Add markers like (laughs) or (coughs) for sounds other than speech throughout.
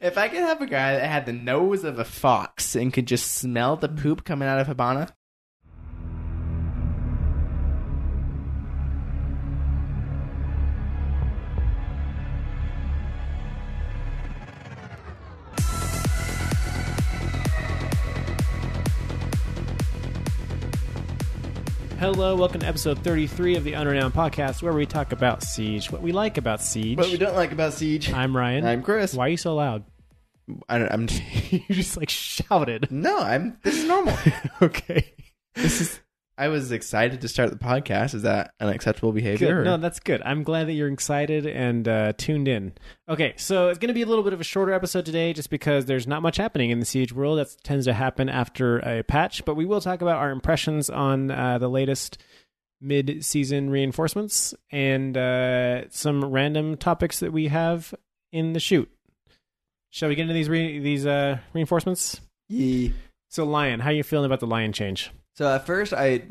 If I could have a guy that had the nose of a fox and could just smell the poop coming out of Hibana, Hello, welcome to episode 33 of the Unrenowned Podcast, where we talk about Siege, what we like about Siege. what we don't like about Siege. I'm Ryan. I'm Chris. Why are you so loud? I don't, I'm (laughs) you just like shouted. no, I'm. This is normal. (laughs) okay. this is. I was excited to start the podcast. Is that unacceptable behavior? Good. or- No, that's good. I'm glad that you're excited and uh, tuned in. Okay, so it's going to be a little bit of a shorter episode today just because there's not much happening in the Siege world. That tends to happen after a patch, but we will talk about our impressions on uh, the latest mid season reinforcements and uh, some random topics that we have in the shoot. Shall we get into these re- these uh, reinforcements? Yeah. So, Lion, how are you feeling about the Lion change? So at first, I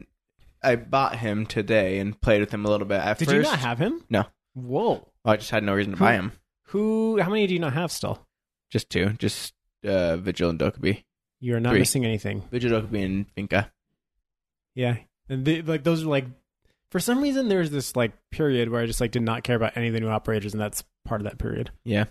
I bought him today and played with him a little bit. At Did first, you not have him? No. Whoa. I just had no reason to buy him. Who? How many do you not have still? Just two. Just uh, Vigil and Dokkaebi. You are not Three. missing anything. Vigil, Dokkaebi, and Finka. Yeah, and they, like those are like, for some reason, there's this like period where I just like did not care about any of the new operators, and that's part of that period. Yeah.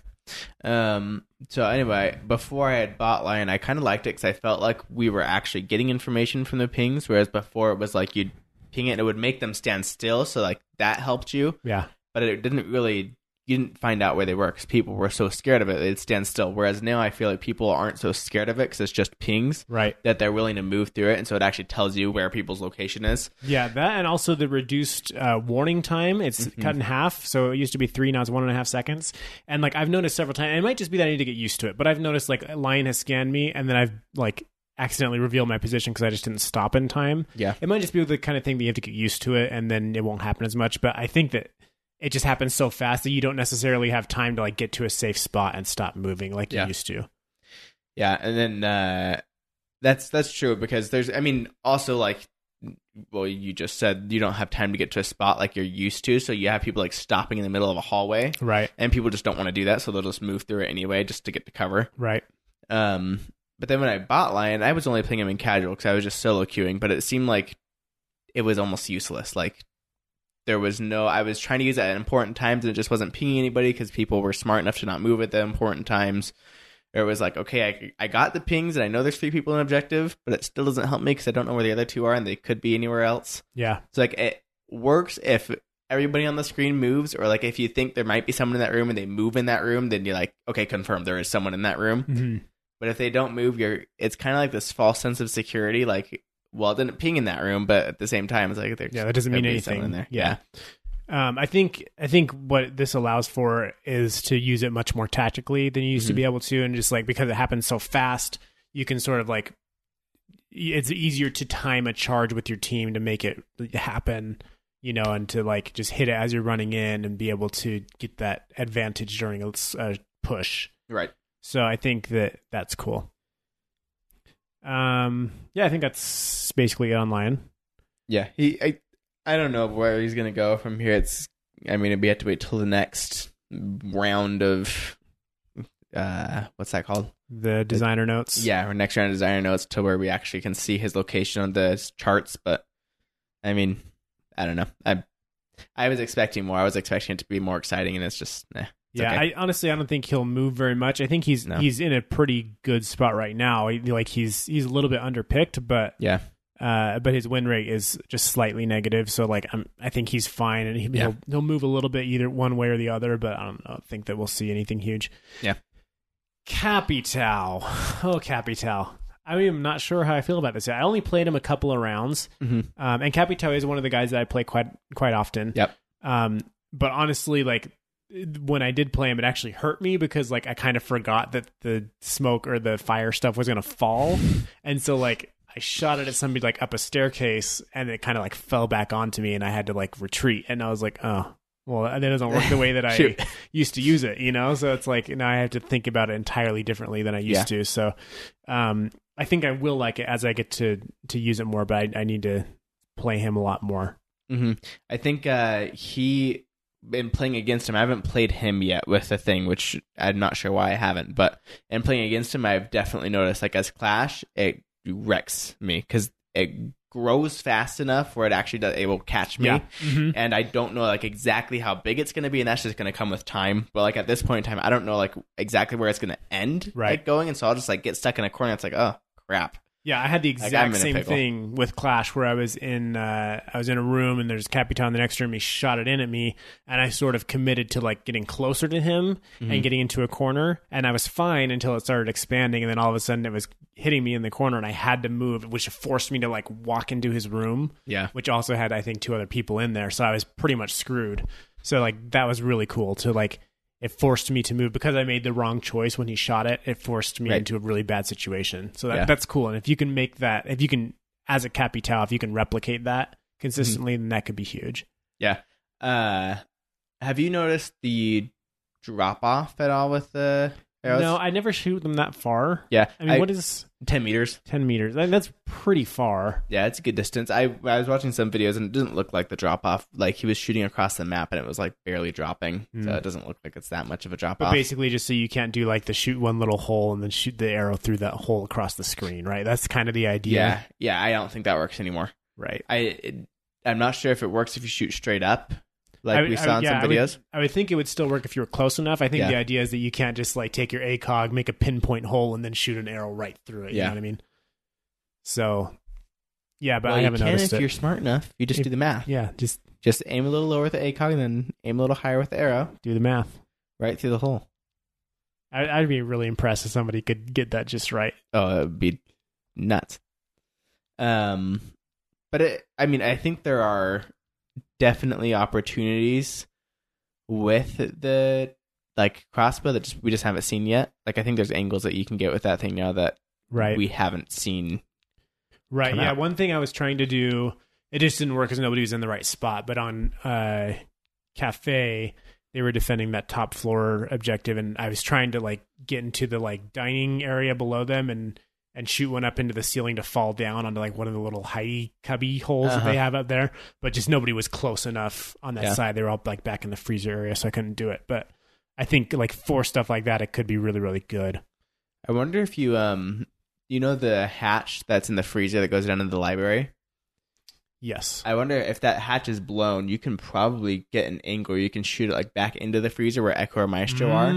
Um. So anyway, before I had bought Lion, I kind of liked it because I felt like we were actually getting information from the pings, whereas before it was like you'd ping it and it would make them stand still. So like that helped you, Yeah, but it didn't really. You didn't find out where they were because people were so scared of it they'd stand still. Whereas now I feel like people aren't so scared of it because it's just pings right. that they're willing to move through it, and so it actually tells you where people's location is. Yeah, that and also the reduced uh, warning time. It's cut in half, so it used to be three, now it's one and a half seconds. And like I've noticed several times, and it might just be that I need to get used to it. But I've noticed like a Lion has scanned me, and then I've like accidentally revealed my position because I just didn't stop in time. Yeah. It might just be the kind of thing that you have to get used to it, and then it won't happen as much. But I think that it just happens so fast that you don't necessarily have time to like get to a safe spot and stop moving like Yeah. you used to. Yeah, and then uh, that's that's true because there's I mean also like well you just said you don't have time to get to a spot like you're used to, so you have people like stopping in the middle of a hallway, Right. and people just don't want to do that, so they'll just move through it anyway just to get to cover. Right. Um, but then when I bought Lion, I was only playing him in casual because I was just solo queuing, but it seemed like it was almost useless. Like there was no, I was trying to use it at important times and it just wasn't pinging anybody because people were smart enough to not move at the important times. Or it was like, okay, I, I got the pings and I know there's three people in objective, but it still doesn't help me because I don't know where the other two are and they could be anywhere else. Yeah. So like it works if everybody on the screen moves, or like if you think there might be someone in that room and they move in that room, then you're like, okay, confirm there is someone in that room. hmm But if they don't move, you're it's kind of like this false sense of security. Like, well, it didn't ping in that room, but at the same time, it's like there's Yeah, that doesn't mean anything. in there. Yeah. Um, I think I think what this allows for is to use it much more tactically than you used to Mhm. be able to, and just like because it happens so fast, you can sort of like it's easier to time a charge with your team to make it happen, you know, and to like just hit it as you're running in and be able to get that advantage during a push. right. So I think that that's cool. Um, yeah, I think that's basically it on Lion. Yeah, he. I, I don't know where he's gonna go from here. It's. I mean, we have to wait till the next round of. Uh, what's that called? The designer notes. Yeah, our next round of designer notes to where we actually can see his location on the charts. But I mean, I don't know. I I was expecting more. I was expecting it to be more exciting, and it's just. Eh, it's Yeah, okay. I honestly I don't think he'll move very much. I think he's No. he's in a pretty good spot right now. He- Like he's he's a little bit underpicked, but yeah. uh, but his win rate is just slightly negative. So like I'm I think he's fine, and he, Yeah. he'll he'll move a little bit either one way or the other. But I don't I think that we'll see anything huge. Yeah. Capitão, oh Capitão. I mean, I'm not sure how I feel about this. I only played him a couple of rounds, hmm um, and Capitão is one of the guys that I play quite quite often. Yep. Um, but honestly, like when I did play him, it actually hurt me because like I kind of forgot that the smoke or the fire stuff was gonna fall, and so like I shot it at somebody like up a staircase, and it kind of like fell back onto me, and I had to like retreat, and I was like, oh. Well, that doesn't work the way that (laughs) I used to use it, you know. So it's like now I have to think about it entirely differently than I used Yeah. to. So, um, I think I will like it as I get to to use it more, but I, I need to play him a lot more. hmm I think uh, he in playing against him, I haven't played him yet with the thing, which I'm not sure why I haven't. But in playing against him, I've definitely noticed like as Clash, it wrecks me because it grows fast enough where it actually does it will catch me. Yeah. Mhm. And I don't know like exactly how big it's going to be, and that's just going to come with time. But like at this point in time, I don't know like exactly where it's going to end, Right. Like going, and so I'll just like get stuck in a corner. It's like, oh crap. Yeah, I had the exact a same thing with Clash, where I was in uh, I was in a room and there's Capitão in the next room. He shot it in at me, and I sort of committed to like getting closer to him Mm-hmm. and getting into a corner, and I was fine until it started expanding, and then all of a sudden it was hitting me in the corner, and I had to move, which forced me to like walk into his room, Yeah. which also had I think two other people in there, so I was pretty much screwed. So like that was really cool to like. It forced me to move because I made the wrong choice when he shot it. It forced me Right. into a really bad situation. So that, Yeah. that's cool. And if you can make that, if you can, as a Capitão, if you can replicate that consistently, then that could be huge. Yeah. Uh, have you noticed the drop off at all with the arrows? No, I never shoot them that far. Yeah. I mean, what is ten meters? 10 meters? I mean, that's pretty far. Yeah, it's a good distance. I I was watching some videos and it doesn't look like the drop off. Like he was shooting across the map and it was like barely dropping. So Mm. it doesn't look like it's that much of a drop But off. basically, just so you can't do like the shoot one little hole and then shoot the arrow through that hole across the screen, right? That's kind of the idea. Yeah, yeah. I don't think that works anymore. Right. I it, I'm not sure if it works if you shoot straight up, like I would- we saw would- in yeah, some I would- I would think it would still work if you were close enough. I think Yeah. the idea is that you can't just like take your ACOG, make a pinpoint hole, and then shoot an arrow right through it. You Yeah. know what I mean? So, yeah, but well, I haven't noticed if it. you're smart enough. You just do the math. Yeah, just Just aim a little lower with the ACOG and then aim a little higher with the arrow, do the math. right through the hole. I, I'd be really impressed if somebody could get that just right. Oh, it would be nuts. Um, but it, I mean, I think there are definitely opportunities with the like crossbow that just we just haven't seen yet. Like I think there's angles that you can get with that thing now that Right. we haven't seen. Right. Yeah. out. One thing I was trying to do, it just didn't work because nobody was in the right spot. But on uh, Cafe, they were defending that top floor objective, and I was trying to like get into the like dining area below them and and shoot one up into the ceiling to fall down onto like one of the little high cubby holes that Uh-huh. they have up there. But just nobody was close enough on that Yeah. side. They were all like back in the freezer area, so I couldn't do it. But I think like for stuff like that, it could be really really good. I wonder if you um, you know the hatch that's in the freezer that goes down into the library. Yes. I wonder if that hatch is blown. You can probably get an angle. You can shoot it like back into the freezer where Echo or Maestro are.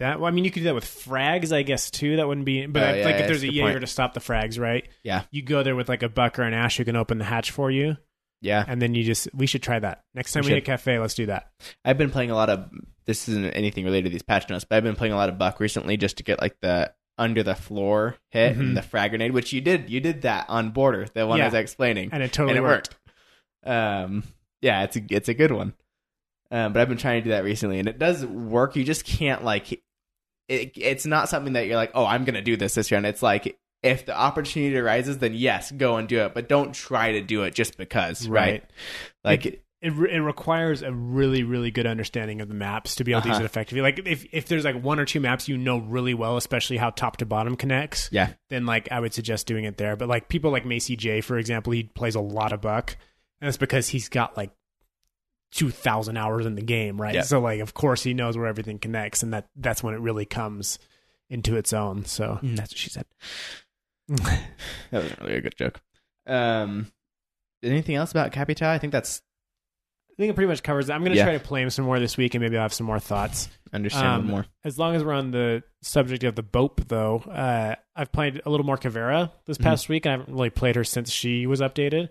That well, I mean, you could do that with frags, I guess too. That wouldn't be, but Oh, yeah, like yeah, if there's a that's a good Jaeger point. to stop the frags, right? Yeah. You go there with like a buck or an ash who can open the hatch for you, Yeah, and then you just we should try that next time We we, hit a cafe. Let's do that. I've been playing a lot of. This isn't anything related to these patch notes, but I've been playing a lot of Buck recently just to get like the under the floor hit Mhm. and the frag grenade, which you did. You did that on border, the one I Yeah. was explaining, And it totally and it worked. worked. Um, yeah, it's a it's a good one. Um, but I've been trying to do that recently, and it does work. You just can't like. It, it's not something that you're like, oh, I'm gonna do this this year, and It's like if the opportunity arises, then yes, go and do it, but don't try to do it just because, right? Like, It, re- it requires a really really good understanding of the maps to be able to use Uh-huh. it effectively. Like if if there's like one or two maps you know really well, especially how top to bottom connects, yeah, then like I would suggest doing it there. But like people like Macie Jay, for example, he plays a lot of Buck, and it's because he's got like two thousand hours in the game, right? Yeah. So like, of course, he knows where everything connects, and that that's when it really comes into its own. So Mm, that's what she said. (laughs) That wasn't really a good joke. Um, anything else about Capitão? I think that's I think it pretty much covers. That. I'm going to Yeah. try to play him some more this week, and maybe I'll have some more thoughts. Understand Um, more. As long as we're on the subject of the Bope, though, uh, I've played a little more Caveira this Mhm. past week. I haven't really played her since she was updated,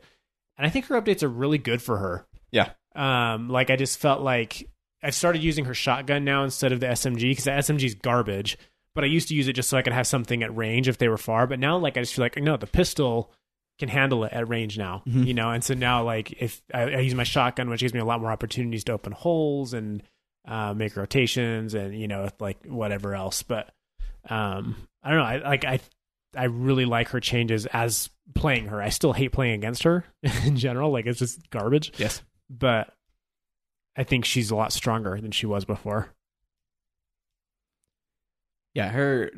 and I think her updates are really good for her. Yeah. Um, like I just felt like I've started using her shotgun now instead of the SMG because the SMG is garbage. But I used to use it just so I could have something at range if they were far. But now, like I just feel like no, the pistol can handle it at range now. Mhm. You know, and so now like if I, I use my shotgun, which gives me a lot more opportunities to open holes and uh, make rotations and you know like whatever else. But um, I don't know. I like I I really like her changes as playing her. I still hate playing against her (laughs) in general. Like it's just garbage Yes. But I think she's a lot stronger than she was before. Yeah, her.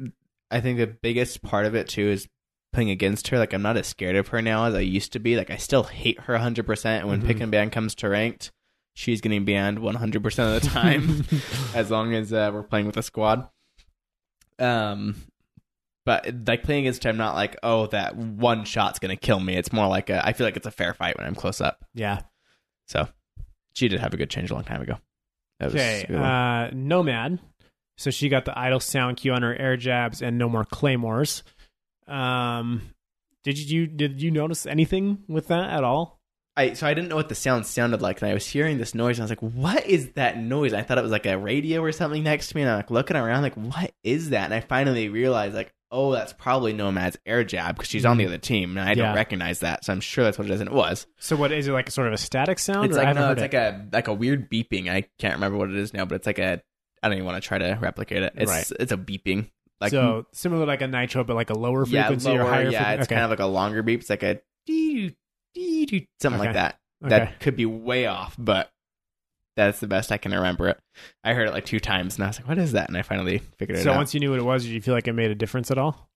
I think the biggest part of it too is playing against her. Like I'm not as scared of her now as I used to be. Like I still hate her 100. percent And when Mhm. pick and ban comes to ranked, she's getting banned 100% of the time (laughs) as long as uh, we're playing with a squad. Um, but like playing against her, I'm not like, oh, that one shot's gonna kill me. It's more like a, I feel like it's a fair fight when I'm close up. yeah. So she did have a good change a long time ago. That was Okay. a good one. Uh, Nomad. So she got the idle sound cue on her air jabs and no more claymores. Um, did you did you notice anything with that at all? I so I didn't know what the sound sounded like, and I was hearing this noise, and I was like, "What is that noise?" I thought it was like a radio or something next to me, and I'm like looking around, like, "What is that?" And I finally realized, like, "Oh, that's probably Nomad's air jab because she's on the mm. other team, and I don't Yeah. recognize that, so I'm sure that's what it is." And it was. So what is it like? A Sort of a static sound? It's or I like haven't no, heard it's it. like a like a weird beeping. I can't remember what it is now, but it's like a. I don't even want to try to replicate it. It's Right. it's a beeping. Like so similar to like a nitro, but like a lower yeah, frequency lower, or higher. yeah, frequency? it's kind of like a longer beep. It's like a dee something Okay. like that. okay. That could be way off, but that's the best I can remember it. I heard it like two times, and I was like, "What is that?" And I finally figured it so out. So once you knew what it was, did you feel like it made a difference at all?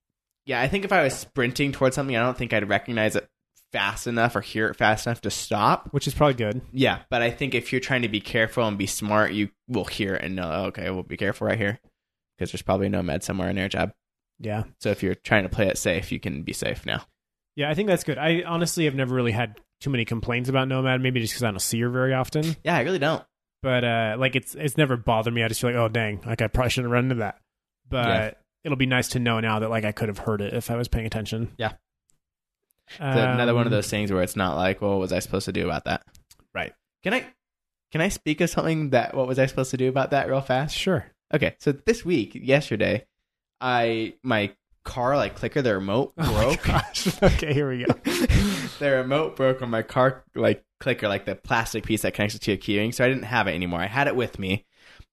yeah, I think if I was sprinting towards something, I don't think I'd recognize it fast enough or hear it fast enough to stop. Which is probably good. Yeah, but I think if you're trying to be careful and be smart, you will hear it and know, oh, okay, we'll be careful right here because there's probably Nomad somewhere in air jab. Yeah. So if you're trying to play it safe, you can be safe now. Yeah, I think that's good. I honestly have never really had too many complaints about Nomad, maybe just because I don't see her very often. Yeah, I really don't. But uh like it's it's never bothered me. I just feel like, oh dang, like I probably shouldn't run into that. But Yeah. it'll be nice to know now that like I could have heard it if I was paying attention. Yeah. It's another one of Um, those things where it's not like, well, what was I supposed to do about that? Right. Can I can I speak of something that what was I supposed to do about that real fast? Sure. Okay, so this week, yesterday, I my car like clicker, the remote Oh broke. (laughs) gosh. okay, here we go. (laughs) the remote broke on my car like clicker, like the plastic piece that connects it to your keyring. So I didn't have it anymore. I had it with me,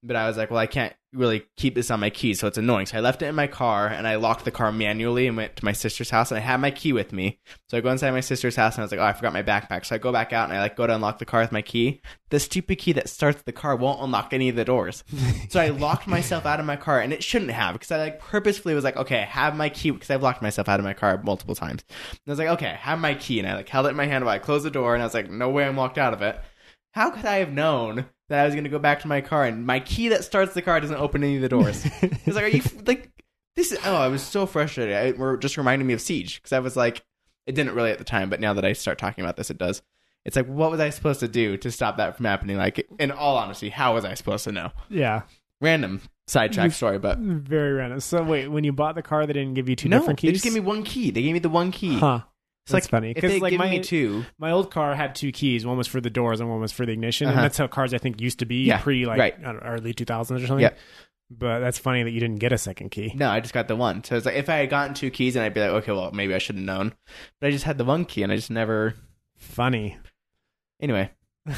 but I was like, well, I can't really keep this on my keys, so it's annoying. So I left it in my car and I locked the car manually and went to my sister's house and I had my key with me. So I go inside my sister's house and I was like, oh, I forgot my backpack. So I go back out and I like go to unlock the car with my key. The stupid key that starts the car won't unlock any of the doors. (laughs) So I locked myself out of my car, and it shouldn't have because I like purposefully was like, okay, I have my key because I've locked myself out of my car multiple times. And I was like, okay, I have my key, and I like held it in my hand while I closed the door, and I was like, no way I'm locked out of it. How could I have known that I was going to go back to my car and my key that starts the car doesn't open any of the doors? (laughs) He's like, are you like this? Is, oh, I was so frustrated. It were just reminding me of Siege because I was like, it didn't really at the time, but now that I start talking about this, it does. It's like, what was I supposed to do to stop that from happening? Like, in all honesty, how was I supposed to know? yeah. random sidetrack story, but Very random. So wait, when you bought the car, they didn't give you two no, different keys. they just gave me one key. They gave me the one key. Huh. It's That's like funny because like my two, my old car had two keys. One was for the doors and one was for the ignition, Uh-huh. and that's how cars I think used to be Yeah, pre like right. Know, early two thousands or something. Yeah. But that's funny that you didn't get a second key. no, I just got the one. So it's like if I had gotten two keys, and I'd be like, okay, well, maybe I should have known. But I just had the one key, and I just never. Funny. Anyway, (laughs)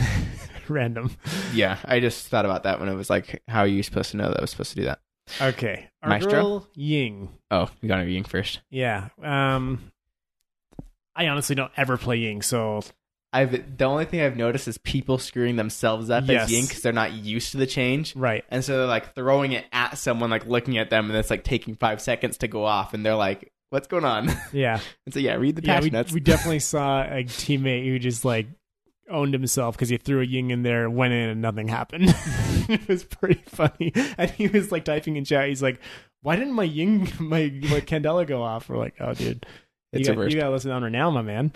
Random. yeah, I just thought about that when it was like, how are you supposed to know that I was supposed to do that? Okay. Our Maestro? girl Ying. Oh, you got to Ying first. Yeah. Um I honestly don't ever play Ying, so I've the only thing I've noticed is people screwing themselves up Yes. as Ying because they're not used to the change. right. And so they're like throwing it at someone, like looking at them, and it's like taking five seconds to go off, and they're like, "What's going on?" (laughs) Yeah. and so yeah, read the yeah, patch we, notes. we definitely saw a teammate who just like owned himself because he threw a ying in there, went in, and nothing happened. (laughs) it was pretty funny. (laughs) And he was like typing in chat. He's like, "Why didn't my ying, my my candela go off?" We're like, "Oh, dude, you got, you got to listen on her now, my man."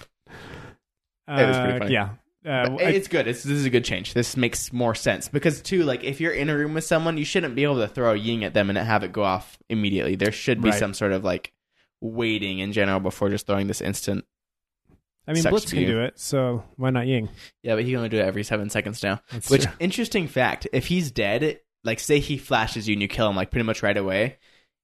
It was pretty Uh, funny. Yeah. Uh, I- it's good. It's, this is a good change. This makes more sense because too, like if you're in a room with someone, you shouldn't be able to throw a ying at them and have it go off immediately. There should be Right. some sort of like waiting in general before just throwing this instant. I mean, Blitz can you. do it, so why not Ying? Yeah, but he can only do it every seven seconds now. That's Which true. interesting fact: if he's dead, like say he flashes you and you kill him like pretty much right away,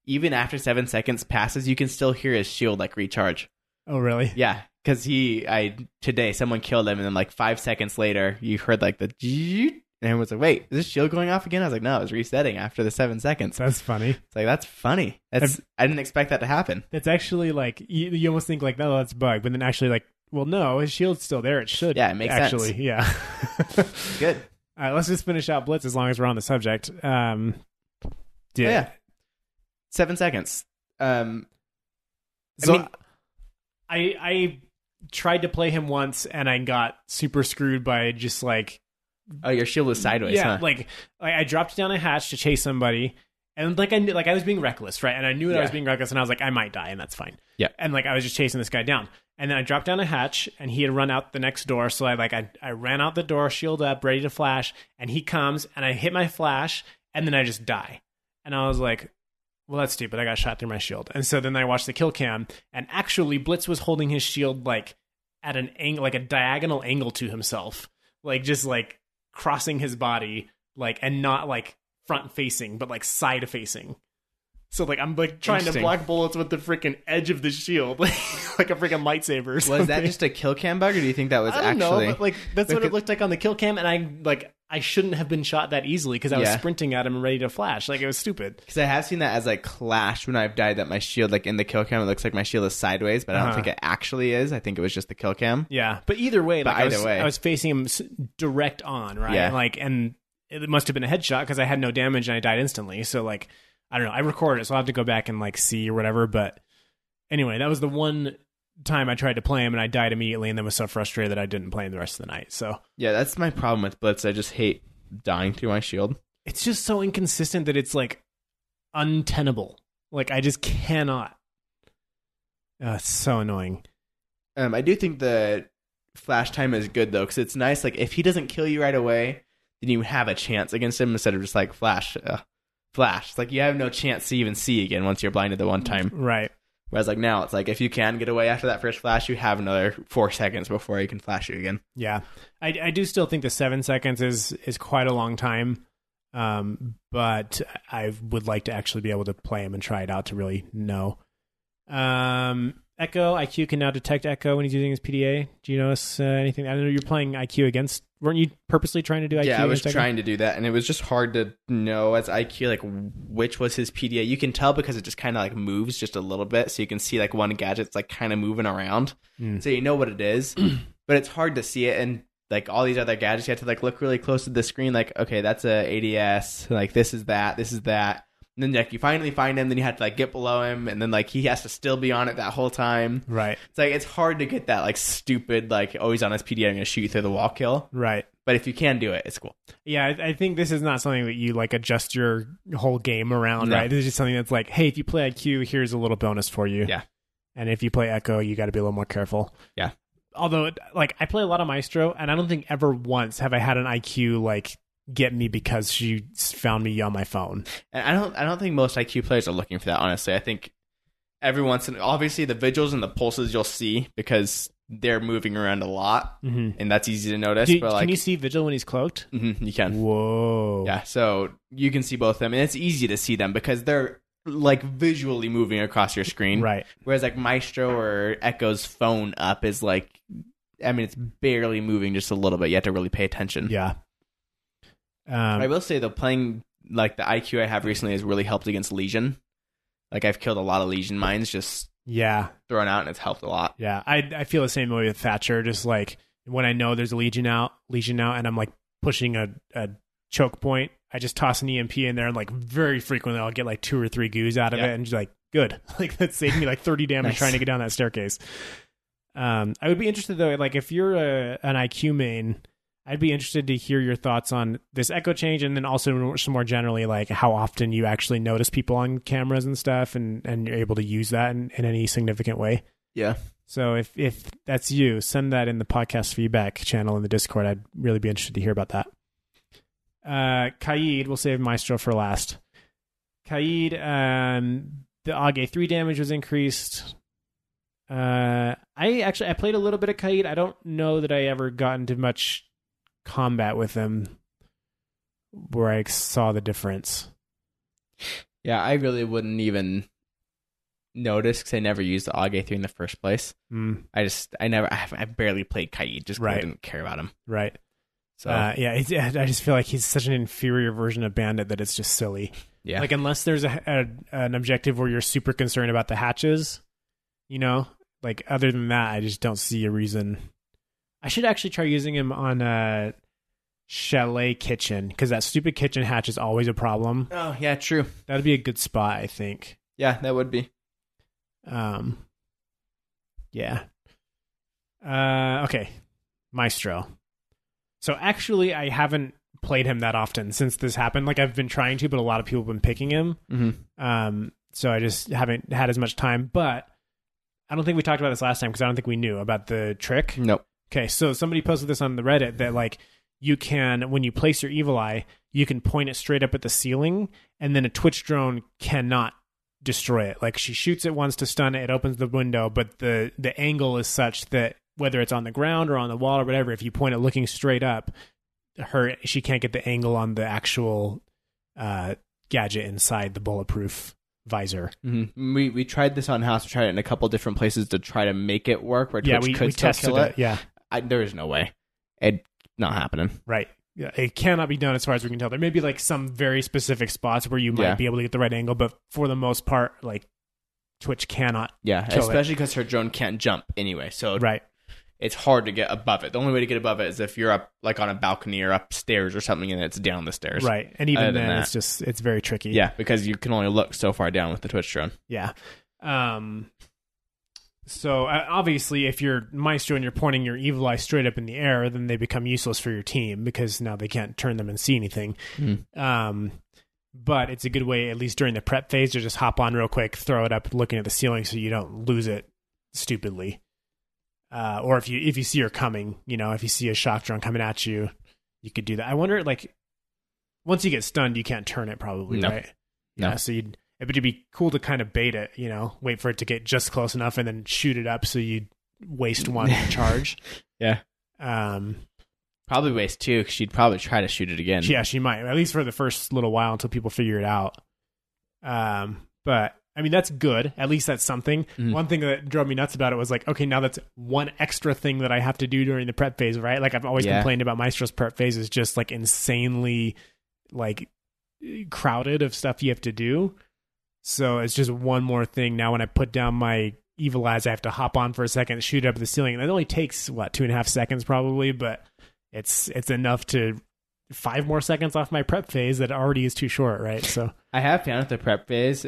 even after seven seconds passes, you can still hear his shield like recharge. Oh, really? Yeah, because he, I today someone killed him, and then like five seconds later, you heard like the, and everyone was like, "Wait, is this shield going off again?" I was like, "No, it was resetting after the seven seconds." That's funny. It's like that's funny. That's I didn't expect that to happen. That's actually like you, you almost think like, no, that's a bug, but then actually like, well, no, his shield's still there. It should. Yeah, it makes actually, sense. yeah. Good. (laughs) All right, let's just finish out Blitz as long as we're on the subject. Um, yeah. Oh, yeah. Seven seconds. Um, I So mean- I I tried to play him once and I got super screwed by just like Oh, your shield was sideways, yeah, huh? like, I dropped down a hatch to chase somebody, and like I knew, like I was being reckless, right? And I knew that I was being reckless, and I was like, I might die, and that's fine. Yeah. And like I was just chasing this guy down, and then I dropped down a hatch, and he had run out the next door, so I like I I ran out the door, shield up, ready to flash, and he comes, and I hit my flash, and then I just die, and I was like. Well, that's stupid. I got shot through my shield. And so then I watched the kill cam, and actually, Blitz was holding his shield like at an angle, like a diagonal angle to himself, like just like crossing his body, like and not like front facing, but like side facing. So like I'm like trying to block bullets with the freaking edge of the shield, like, (laughs) like a freaking lightsaber. Was that just a kill cam bug, or do you think that was I don't actually? know, but like that's what it looked like on the kill cam, and I like I shouldn't have been shot that easily because I was Yeah. sprinting at him and ready to flash. Like it was stupid. Because I have seen that as like clash when I've died that my shield, like in the kill cam, it looks like my shield is sideways, but I don't Uh-huh. think it actually is. I think it was just the kill cam. Yeah, but either way, But like I either was, way. I was facing him s- direct on, right? Yeah. Like, and it must have been a headshot because I had no damage and I died instantly. So, like, I don't know. I recorded it, so I'll have to go back and like see or whatever. But anyway, that was the one time I tried to play him and I died immediately, and then was so frustrated that I didn't play him the rest of the night. So Yeah, that's my problem with Blitz. I just hate dying through my shield. it's just so inconsistent that it's like untenable. Like, I just cannot. Uh, it's so annoying. Um, I do think the flash time is good though, because it's nice. Like if he doesn't kill you right away, then you have a chance against him instead of just like flash, uh, flash. It's like you have no chance to even see again once you're blinded the one time. Right. Whereas like now, it's like if you can get away after that first flash, you have another four seconds before he can flash you again. Yeah, I, I do still think the seven seconds is is quite a long time, um, but I would like to actually be able to play him and try it out to really know. Um, Echo IQ can now detect Echo when he's using his PDA. Do you notice uh, anything? I don't know you're playing IQ against. Weren't you purposely trying to do IQ? yeah, I was Echo? trying to do that, and it was just hard to know as IQ like which was his PDA. You can tell because it just kind of like moves just a little bit, so you can see like one gadget's like kind of moving around, Mm. so you know what it is. (clears throat) but it's hard to see it, and like all these other gadgets, you have to like look really close to the screen. Like, okay, that's a ADS. Like this is that. This is that. And then like you finally find him, then you have to like get below him, and then like he has to still be on it that whole time. Right, It's like it's hard to get that like stupid like oh, always on his PDA. I'm gonna shoot you through the wall kill. right. But if you can do it, it's cool. Yeah, I, I think this is not something that you like adjust your whole game around, No. right? This is just something that's like, hey, if you play IQ, here's a little bonus for you. Yeah. And if you play Echo, you got to be a little more careful. Yeah. Although, like, I play a lot of Maestro, and I don't think ever once have I had an IQ like get me because she found me on my phone. And I don't I don't think most IQ players are looking for that. Honestly, I think every once in obviously the vigils and the pulses you'll see because they're moving around a lot, Mm-hmm. and that's easy to notice. Do, but like can you see Vigil when he's cloaked? Mhm, you can, Whoa. yeah. So you can see both of them, and it's easy to see them because they're like visually moving across your screen. Right. Whereas like Maestro or Echo's phone up is like, I mean, it's barely moving just a little bit. You have to really pay attention. Yeah. I Um, will say though, playing like the IQ I have recently has really helped against Lesion. Like I've killed a lot of Lesion mines just yeah. thrown out, and it's helped a lot. Yeah, I I feel the same way with Thatcher. Just like when I know there's a Lesion out, Lesion out, and I'm like pushing a, a choke point, I just toss an EMP in there, and like very frequently I'll get like two or three goos out of Yeah. it, and just like good, (laughs) like that saved me like 30 damage Nice. trying to get down that staircase. Um, I would be interested though, like if you're a, an IQ main, I'd be interested to hear your thoughts on this echo change, and then also some more generally, like how often you actually notice people on cameras and stuff, and and you're able to use that in, in any significant way. Yeah, So if if that's you, send that in the podcast feedback channel in the Discord. I'd really be interested to hear about that. Uh, Kaid, we'll save Maestro for last. Kaid, um, the Age three damage was increased. Uh, I actually I played a little bit of Kaid. I don't know that I ever got into much combat with him where I saw the difference. yeah. I really wouldn't even notice because I never used the AUG three in the first place. Mm, I just I never I, I barely played Kaid just 'cause I Right. didn't care about him. right. So Uh, yeah, I just feel like he's such an inferior version of Bandit that it's just silly. yeah, Like unless there's a, a an objective where you're super concerned about the hatches, you know. Like other than that, I just don't see a reason. I should actually try using him on a chalet kitchen because that stupid kitchen hatch is always a problem. oh yeah, true. That'd be a good spot, I think. Yeah, that would be. Um, yeah. Uh, okay, Maestro. So actually, I haven't played him that often since this happened. Like I've been trying to, but a lot of people have been picking him. Mm-hmm. Um, so I just haven't had as much time. But I don't think we talked about this last time because I don't think we knew about the trick. Nope. Okay, so somebody posted this on the Reddit that like you can when you place your evil eye, you can point it straight up at the ceiling, and then a Twitch drone cannot destroy it. Like she shoots it once to stun it, it opens the window, but the the angle is such that whether it's on the ground or on the wall or whatever, if you point it looking straight up, her she can't get the angle on the actual uh, gadget inside the bulletproof visor. Mm-hmm. We we tried this on house. We tried it in a couple different places to try to make it work. Where yeah, Twitch we, could we still tested kill it. it. Yeah, I, there is no way. It not happening. right. Yeah, it cannot be done as far as we can tell. There may be like some very specific spots where you might Yeah. be able to get the right angle, but for the most part, like Twitch cannot. Yeah, Kill it. especially because her drone can't jump anyway. So Right. it's hard to get above it. The only way to get above it is if you're up like on a balcony or upstairs or something, and it's down the stairs. Right. And even than then, that- it's just it's very tricky. Yeah, because you can only look so far down with the Twitch drone. Yeah. Um. So uh, obviously, if you're Maestro and you're pointing your evil eye straight up in the air, then they become useless for your team because now they can't turn them and see anything. Mhm. Um. But it's a good way, at least during the prep phase, to just hop on real quick, throw it up, looking at the ceiling, so you don't lose it stupidly. Uh, or if you if you see her coming, you know, if you see a shock drone coming at you, you could do that. I wonder, like, once you get stunned, you can't turn it, probably, No. right? No. Yeah, so you'd it would be cool to kind of bait it, you know, wait for it to get just close enough and then shoot it up so you'd waste one (laughs) charge. Yeah. Um, Probably waste two because she'd probably try to shoot it again. yeah, she might at least for the first little while until people figure it out. Um, but I mean that's good. At least that's something. Mhm. One thing that drove me nuts about it was like, okay, now that's one extra thing that I have to do during the prep phase, right? Like I've always Yeah. complained about Maestro's prep phase is just like insanely like crowded of stuff you have to do. So it's just one more thing. Now when I put down my evil eyes, I have to hop on for a second, shoot up the ceiling. And it only takes what two and a half seconds probably, but it's it's enough to five more seconds off my prep phase that already is too short, right? So (laughs) I have found with the prep phase,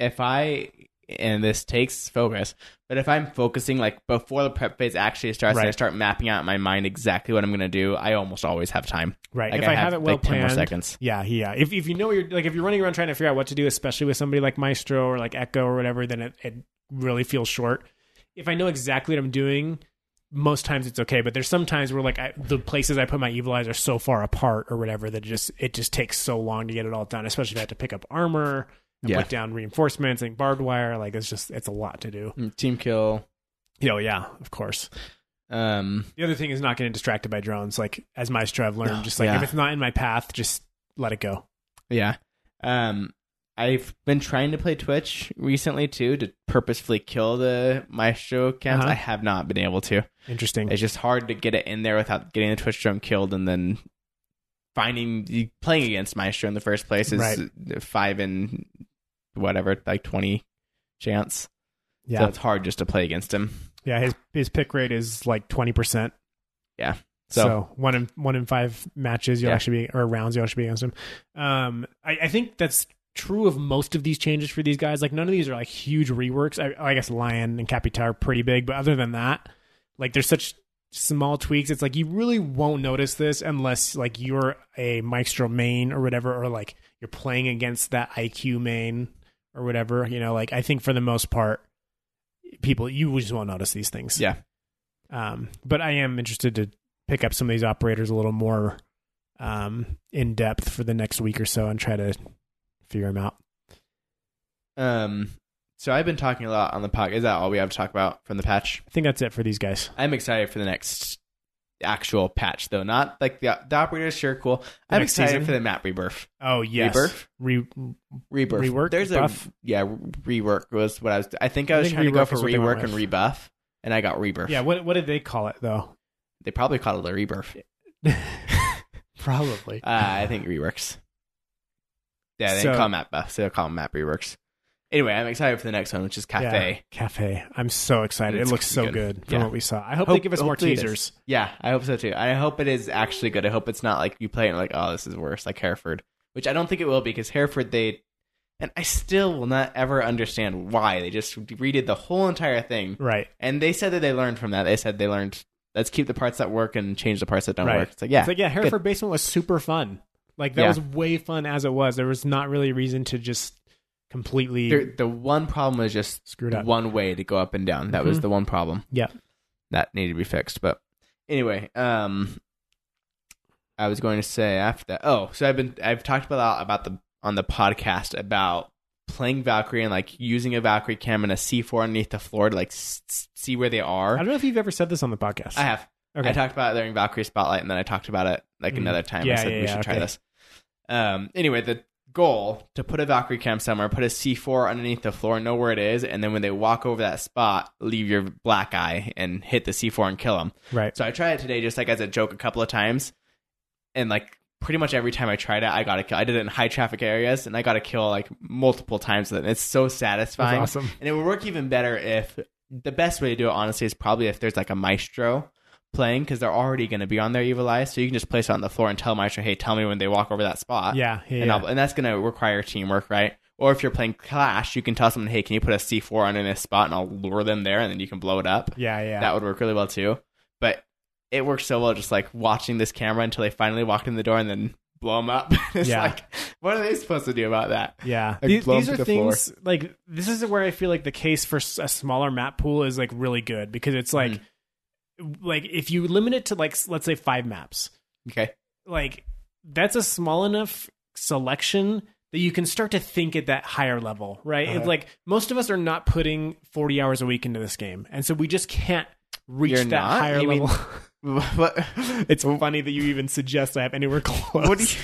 if I and this takes focus, but if I'm focusing like before the prep phase actually starts, and I start mapping out in my mind exactly what I'm going to do. I almost always have time. right, Like if I, have, it well like 10 more planned, seconds. yeah, yeah. If if you know you're like if you're running around trying to figure out what to do, especially with somebody like Maestro or like Echo or whatever, then it, it really feels short. If I know exactly what I'm doing, most times it's okay. But there's some times where like I, the places I put my evil eyes are so far apart or whatever that it just it just takes so long to get it all done. Especially if I have to pick up armor and Yeah. put down reinforcements and barbed wire. Like it's just it's a lot to do. Mm, Team kill. Oh yeah, of course. Um, The other thing is not getting distracted by drones. Like as Maestro, I've learned just like yeah. if it's not in my path, just let it go. yeah. Um, I've been trying to play Twitch recently too to purposefully kill the Maestro accounts. Uh-huh. I have not been able to. Interesting. It's just hard to get it in there without getting the Twitch drone killed and then finding playing against Maestro in the first place is Right. five and whatever, like twenty chance. yeah. So it's hard just to play against him. Yeah, his his pick rate is like twenty percent. Yeah. So, So- one in one in five matches you'll Yeah. actually be or rounds you'll actually be against him. Um, I, I think that's true of most of these changes for these guys. Like none of these are like huge reworks. I, I guess Lion and Capitão are pretty big, but other than that, like there's such small tweaks. It's like you really won't notice this unless like you're a Maestro main or whatever, or like you're playing against that IQ main or whatever. You know, like I think for the most part, people you just won't notice these things. Yeah. Um, but I am interested to pick up some of these operators a little more um, in depth for the next week or so and try to figure them out. Um so I've been talking a lot on the podcast. Is that all we have to talk about from the patch? I think that's it for these guys. I'm excited for the next actual patch though. Not like the the operators sure cool. I'm excited season? for the map rebirth. Oh yes, Rebirth? Re- Rebirth. Rework? There's Buff? a yeah, rework was what I was I think I I was think trying to go for is what they went rework and rebuff and I got rebirth. yeah. What what did they call it though? They probably called it a rebirth. (laughs) Probably. Uh, I think reworks. Yeah, they So- call map buff, so they'll call map reworks. Anyway, I'm excited for the next one, which is Cafe. Yeah, cafe. I'm so excited. It's it looks so good. good, from Yeah. what we saw. I hope, they give us more hopefully it is. teasers. Yeah, I hope so too. I hope it is actually good. I hope it's not like you play it and like, oh, this is worse, like Hereford, which I don't think it will because Hereford they, and I still will not ever understand why they just redid the whole entire thing. Right. And they said that they learned from that. They said they learned let's keep the parts that work and change the parts that don't Right. work. It's like yeah, It's like yeah, Hereford Basement was super fun. Like that Yeah. was way fun as it was. There was not really a reason to just completely There- the one problem was just Screwed up. one way to go up and down. That was Mhm. the one problem. Yeah. that needed to be fixed. But anyway, um, I was going to say after that. Oh, so I've been I've talked about about the on the podcast about playing Valkyrie and like using a Valkyrie cam and a C4 underneath the floor to like s- s- see where they are. I are. don't know if you've ever said this on the podcast. I have. Okay. I talked about it during Valkyrie Spotlight, and then I talked about it like Mm. another time. Yeah, I said yeah, we yeah, should try okay. this. Um. Anyway, the goal to put a Valkyrie cam somewhere, put a C4 underneath the floor, know where it is, and then when they walk over that spot, leave your black eye and hit the C4 and kill them. right. So I tried it today just like as a joke a couple of times, and like pretty much every time I tried it, I got a kill. I did it in high traffic areas, and I got a kill like multiple times. And it's so satisfying. That's awesome. And it would work even better if the best way to do it, honestly, is probably if there's like a maestro playing because they're already going to be on their evil eye. So you can just place it on the floor and tell maestro, hey, tell me when they walk over that spot. Yeah, yeah, And, yeah. I'll, and that's going to require teamwork, right? Or if you're playing Clash, you can tell someone, hey, can you put a C4 on in this spot and I'll lure them there and then you can blow it up. yeah, yeah. That would work really well too. But it works so well just like watching this camera until they finally walk in the door and then blow them up. (laughs) it's Yeah. like, what are they supposed to do about that? Yeah, Like, these, these are the floor. things like this is where I feel like the case for a smaller map pool is like really good because it's like Mm-hmm. Like if you limit it to like let's say five maps, Okay. like that's a small enough selection that you can start to think at that higher level, right? Uh-huh. It's like most of us are not putting forty hours a week into this game, and so we just can't reach You're that not? higher You mean- level. (laughs) what, it's funny that you even suggest I have anywhere close. what, are you,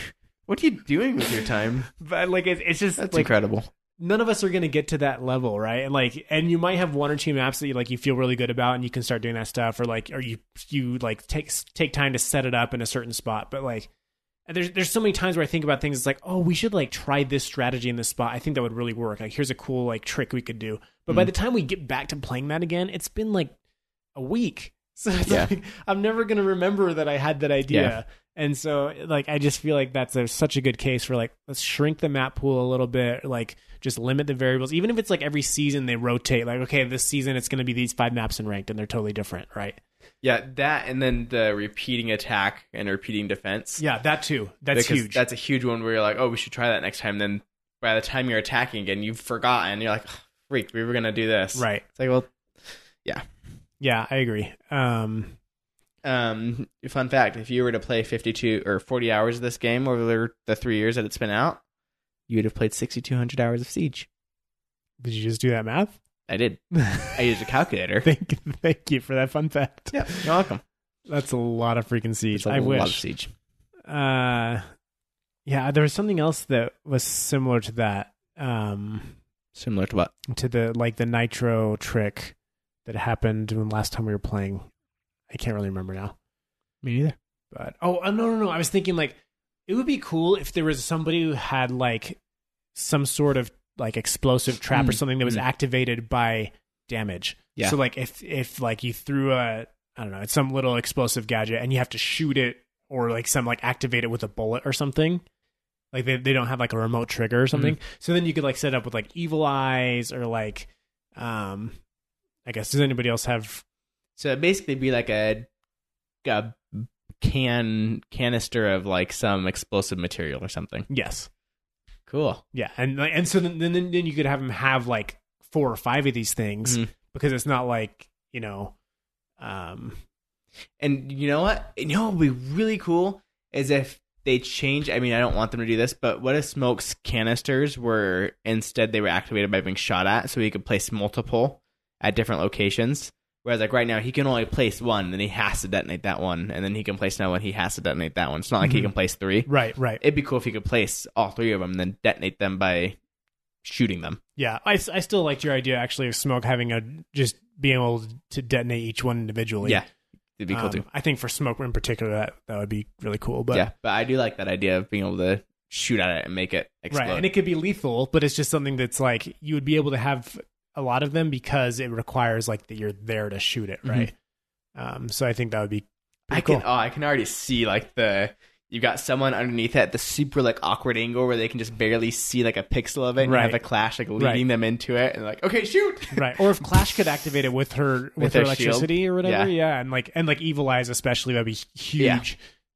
what are you doing with your time? but like it, it's just That's like incredible. None of us are going to get to that level, right? And like, and you might have one or two maps that you like you feel really good about, and you can start doing that stuff, or like, or you you like take take time to set it up in a certain spot. But like, there's there's so many times where I think about things. It's like, oh, we should like try this strategy in this spot. I think that would really work. Like, here's a cool like trick we could do. But by Mhm. the time we get back to playing that again, it's been like a week. (laughs) So it's Yeah. like I'm never gonna remember that I had that idea. And so like I just feel like that's a, such a good case for like let's shrink the map pool a little bit, like just limit the variables. Even if it's like every season they rotate, like okay, this season it's gonna be these five maps in ranked and they're totally different, right? Yeah, that and then the repeating attack and repeating defense. Yeah, that too. That's because huge. That's a huge one where you're like, oh, we should try that next time. Then by the time you're attacking again, you've forgotten. You're like, oh, freak, we were gonna do this. right. It's like, well, Yeah, Yeah, I agree. Um um, fun fact: if you were to play 52 or 40 hours of this game over the, the three years that it's been out, you would have played 6,200 hours of Siege. did you just do that math? I did. (laughs) I used a calculator. (laughs) thank thank you for that fun fact. yeah, you're welcome. That's a lot of freaking siege. I wish. Siege. Uh yeah, there was something else that was similar to that. Um Similar to what? to the like the nitro trick that happened when last time we were playing. I can't really remember now. Me neither. But oh uh, no no no! I was thinking like it would be cool if there was somebody who had like some sort of like explosive trap or Mm, something that was mm. activated by damage. Yeah. So like if if like you threw a I don't know it's some little explosive gadget and you have to shoot it or like some like activate it with a bullet or something. Like they they don't have like a remote trigger or something. So then you could like set up with like evil eyes or like um I guess does anybody else have So it'd basically be like a, a can canister of like some explosive material or something. yes. Cool. Yeah, and and so then, then then you could have them have like four or five of these things Mhm. because it's not like you know, um, And you know what? You know what would be really cool is if they change. I mean, I don't want them to do this, but what if Smoke's canisters were instead they were activated by being shot at, so he could place multiple at different locations. Whereas, like right now, he can only place one, and he has to detonate that one, and then he can place another one. He has to detonate that one. It's not like he Mhm. can place three. right, right, It'd be cool if he could place all three of them, and then detonate them by shooting them. yeah. I, I still liked your idea actually of smoke having a just being able to detonate each one individually. Yeah, it'd be cool Um, too. I think for smoke in particular that that would be really cool. But yeah, but I do like that idea of being able to shoot at it and make it explode. right, and it could be lethal, but it's just something that's like you would be able to have a lot of them because it requires like that you're there to shoot it, right? Um, so I think that would be I pretty can oh I can already see like the you got someone underneath it at the super like awkward angle where they can just barely see like a pixel of it. And Right. You have a clash like leading Right. them into it, and like, okay, shoot. (laughs) right or if clash could activate it with her with, With her her electricity or whatever Yeah. yeah. and like and like evil eyes especially that'd be huge Yeah.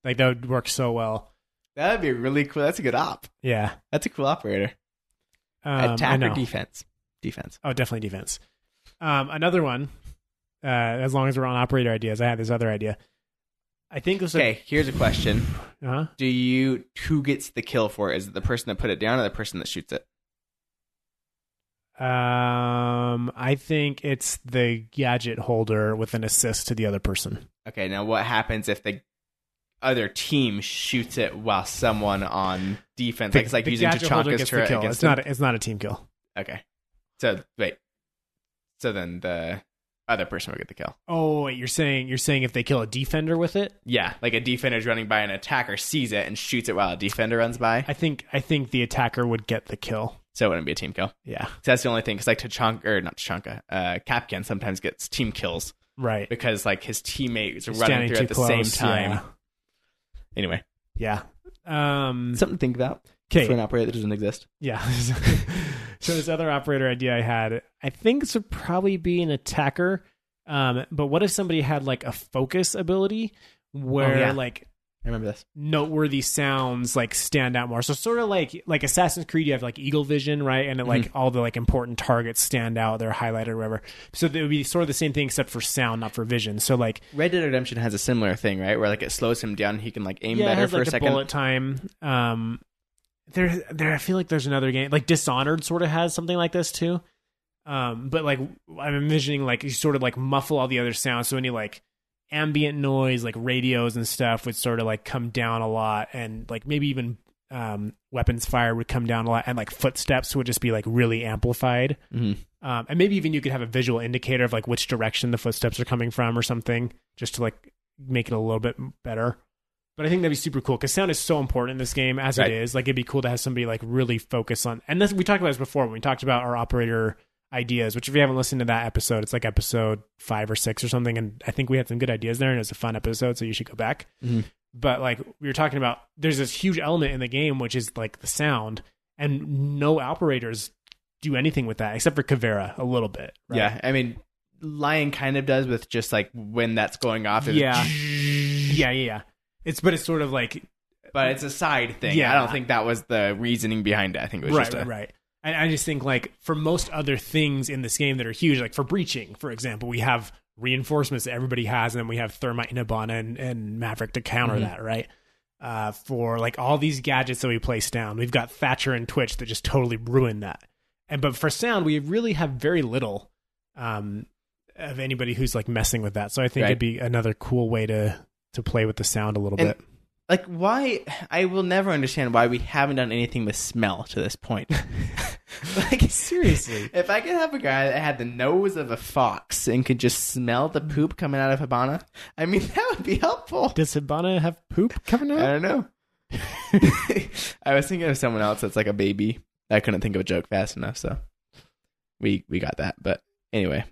like that would work so well That'd be really cool. That's a good op. yeah That's a cool operator. um, Attack or defense? Defense. oh definitely defense um another one uh as long as we're on operator ideas i had this other idea i think this Okay, here's a question. uh-huh. Do you who gets the kill for it? Is it the person that put it down or the person that shoots it? um i think it's the gadget holder with an assist to the other person Okay, now what happens if the other team shoots it while someone on defense, like it's like the using Tachanka's turret It's not. A, it's not a team kill. Okay, so wait, so then the other person will get the kill. Oh, wait, you're saying you're saying if they kill a defender with it, Yeah, like a defender's running by, an attacker sees it and shoots it while a defender runs by. I think I think the attacker would get the kill. So it wouldn't be a team kill. Yeah, So that's the only thing. Because like Tachanka or not Tachanka, uh, Kapkan sometimes gets team kills right. because like his teammates are He's running through at too the same close, time. Anyway, Yeah. yeah. Um. something to think about for an operator that doesn't exist. Yeah. (laughs) (laughs) so this other operator idea I had, I think this would probably be an attacker. Um. But what if somebody had like a focus ability where Oh, yeah. like I remember this. noteworthy sounds like stand out more. So sort of like like Assassin's Creed, you have like eagle vision, right? And it, like all the like important targets stand out, they're highlighted or whatever. So it would be sort of the same thing except for sound, not for vision. So like Red Dead Redemption has a similar thing, right? Where like it slows him down, he can like aim yeah, better has for like a the second. bullet time. Um, there there I feel like there's another game like Dishonored sort of has something like this too. Um, but like I'm envisioning like you sort of like muffle all the other sounds. So any like ambient noise, like radios and stuff, would sort of like come down a lot, and like maybe even um, weapons fire would come down a lot, and like footsteps would just be like really amplified. Mhm. Um, and maybe even you could have a visual indicator of like which direction the footsteps are coming from or something, just to like make it a little bit better. But I think that'd be super cool because sound is so important in this game as Right. it is. Like it'd be cool to have somebody like really focus on. And this we talked about this before when we talked about our operator ideas. Which if you haven't listened to that episode, it's like episode five or six or something. And I think we had some good ideas there, and it's a fun episode. So you should go back. Mhm. But like we were talking about, there's this huge element in the game which is like the sound, and no operators do anything with that except for Caveira a little bit. right? Yeah, I mean, Lion kind of does with just like when that's going off. (laughs) Yeah. yeah, yeah, yeah. It's but it's sort of like but it's a side thing. Yeah. I don't think that was the reasoning behind it. I think it was right, just a, right, right. And I just think like for most other things in this game that are huge, like for breaching, for example, we have reinforcements that everybody has, and then we have Thermite and Hibana and, and Maverick to counter Mhm. that, right? Uh, for like all these gadgets that we place down, we've got Thatcher and Twitch that just totally ruin that. And but for sound, we really have very little um, of anybody who's like messing with that. So I think Right. it'd be another cool way to to play with the sound a little And- bit. like why I will never understand why we haven't done anything with smell to this point. (laughs) like Seriously. if I could have a guy that had the nose of a fox and could just smell the poop coming out of Hibana, I mean (laughs) that would be helpful. Does Hibana have poop coming out? I don't know. (laughs) I was thinking of someone else that's like a baby. I couldn't think of a joke fast enough, so we we got that. But anyway,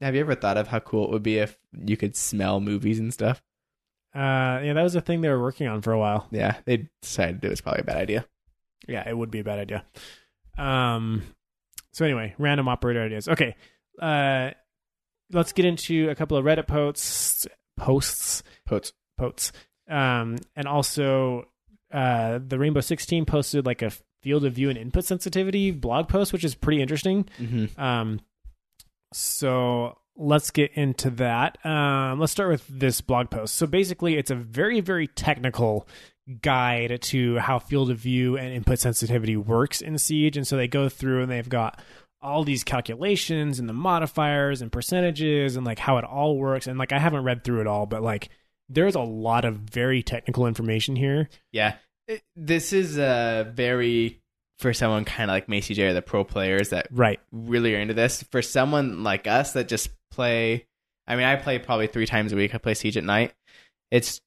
have you ever thought of how cool it would be if you could smell movies and stuff? Uh, yeah, that was a thing they were working on for a while. Yeah, they decided it was probably a bad idea. Yeah, it would be a bad idea. Um, so anyway, random operator ideas. Okay, uh, let's get into a couple of Reddit posts, posts, posts, posts, um, and also uh, the Rainbow Six team posted like a field of view and input sensitivity blog post, which is pretty interesting. Mm-hmm. Um, so let's get into that. Um, let's start with this blog post. So basically, it's a very, very technical guide to how field of view and input sensitivity works in Siege. And so they go through and they've got all these calculations and the modifiers and percentages and like how it all works. And like I haven't read through it all, but like there's a lot of very technical information here. Yeah, this is a very for someone kind of like Macie Jay or the pro players that Right. really are into this. For someone like us that just play, I mean, I play probably three times a week. I play Siege at night. It's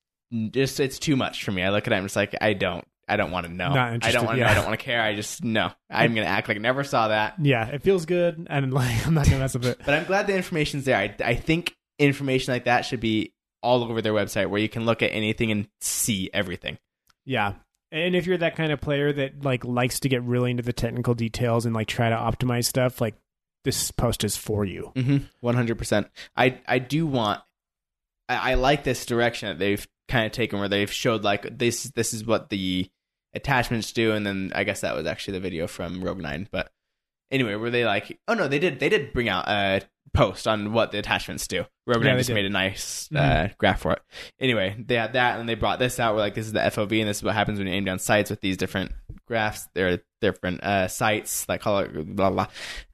just it's too much for me. I look at it, I'm just like, I don't, I don't want to know. I don't want to. yeah. know. I don't want to care. I just no. I'm gonna act like I never saw that. Yeah, it feels good. And (laughs) like I'm not gonna mess with it. But I'm glad the information's there. I, I think information like that should be all over their website where you can look at anything and see everything. Yeah. And if you're that kind of player that like likes to get really into the technical details and like try to optimize stuff, like this post is for you. Mm-hmm. One hundred percent. I I do want. I, I like this direction that they've kind of taken, where they've showed like this. This is what the attachments do, and then I guess that was actually the video from Rogue Nine. But anyway, where they like? Oh no, they did. They did bring out a post on what the attachments do. Rogue Yeah, just made a nice uh, Mhm. graph for it. Anyway, they had that, and they brought this out. Where like this is the FOV, and this is what happens when you aim down sights with these different graphs. They're different uh, sights, like color, blah blah.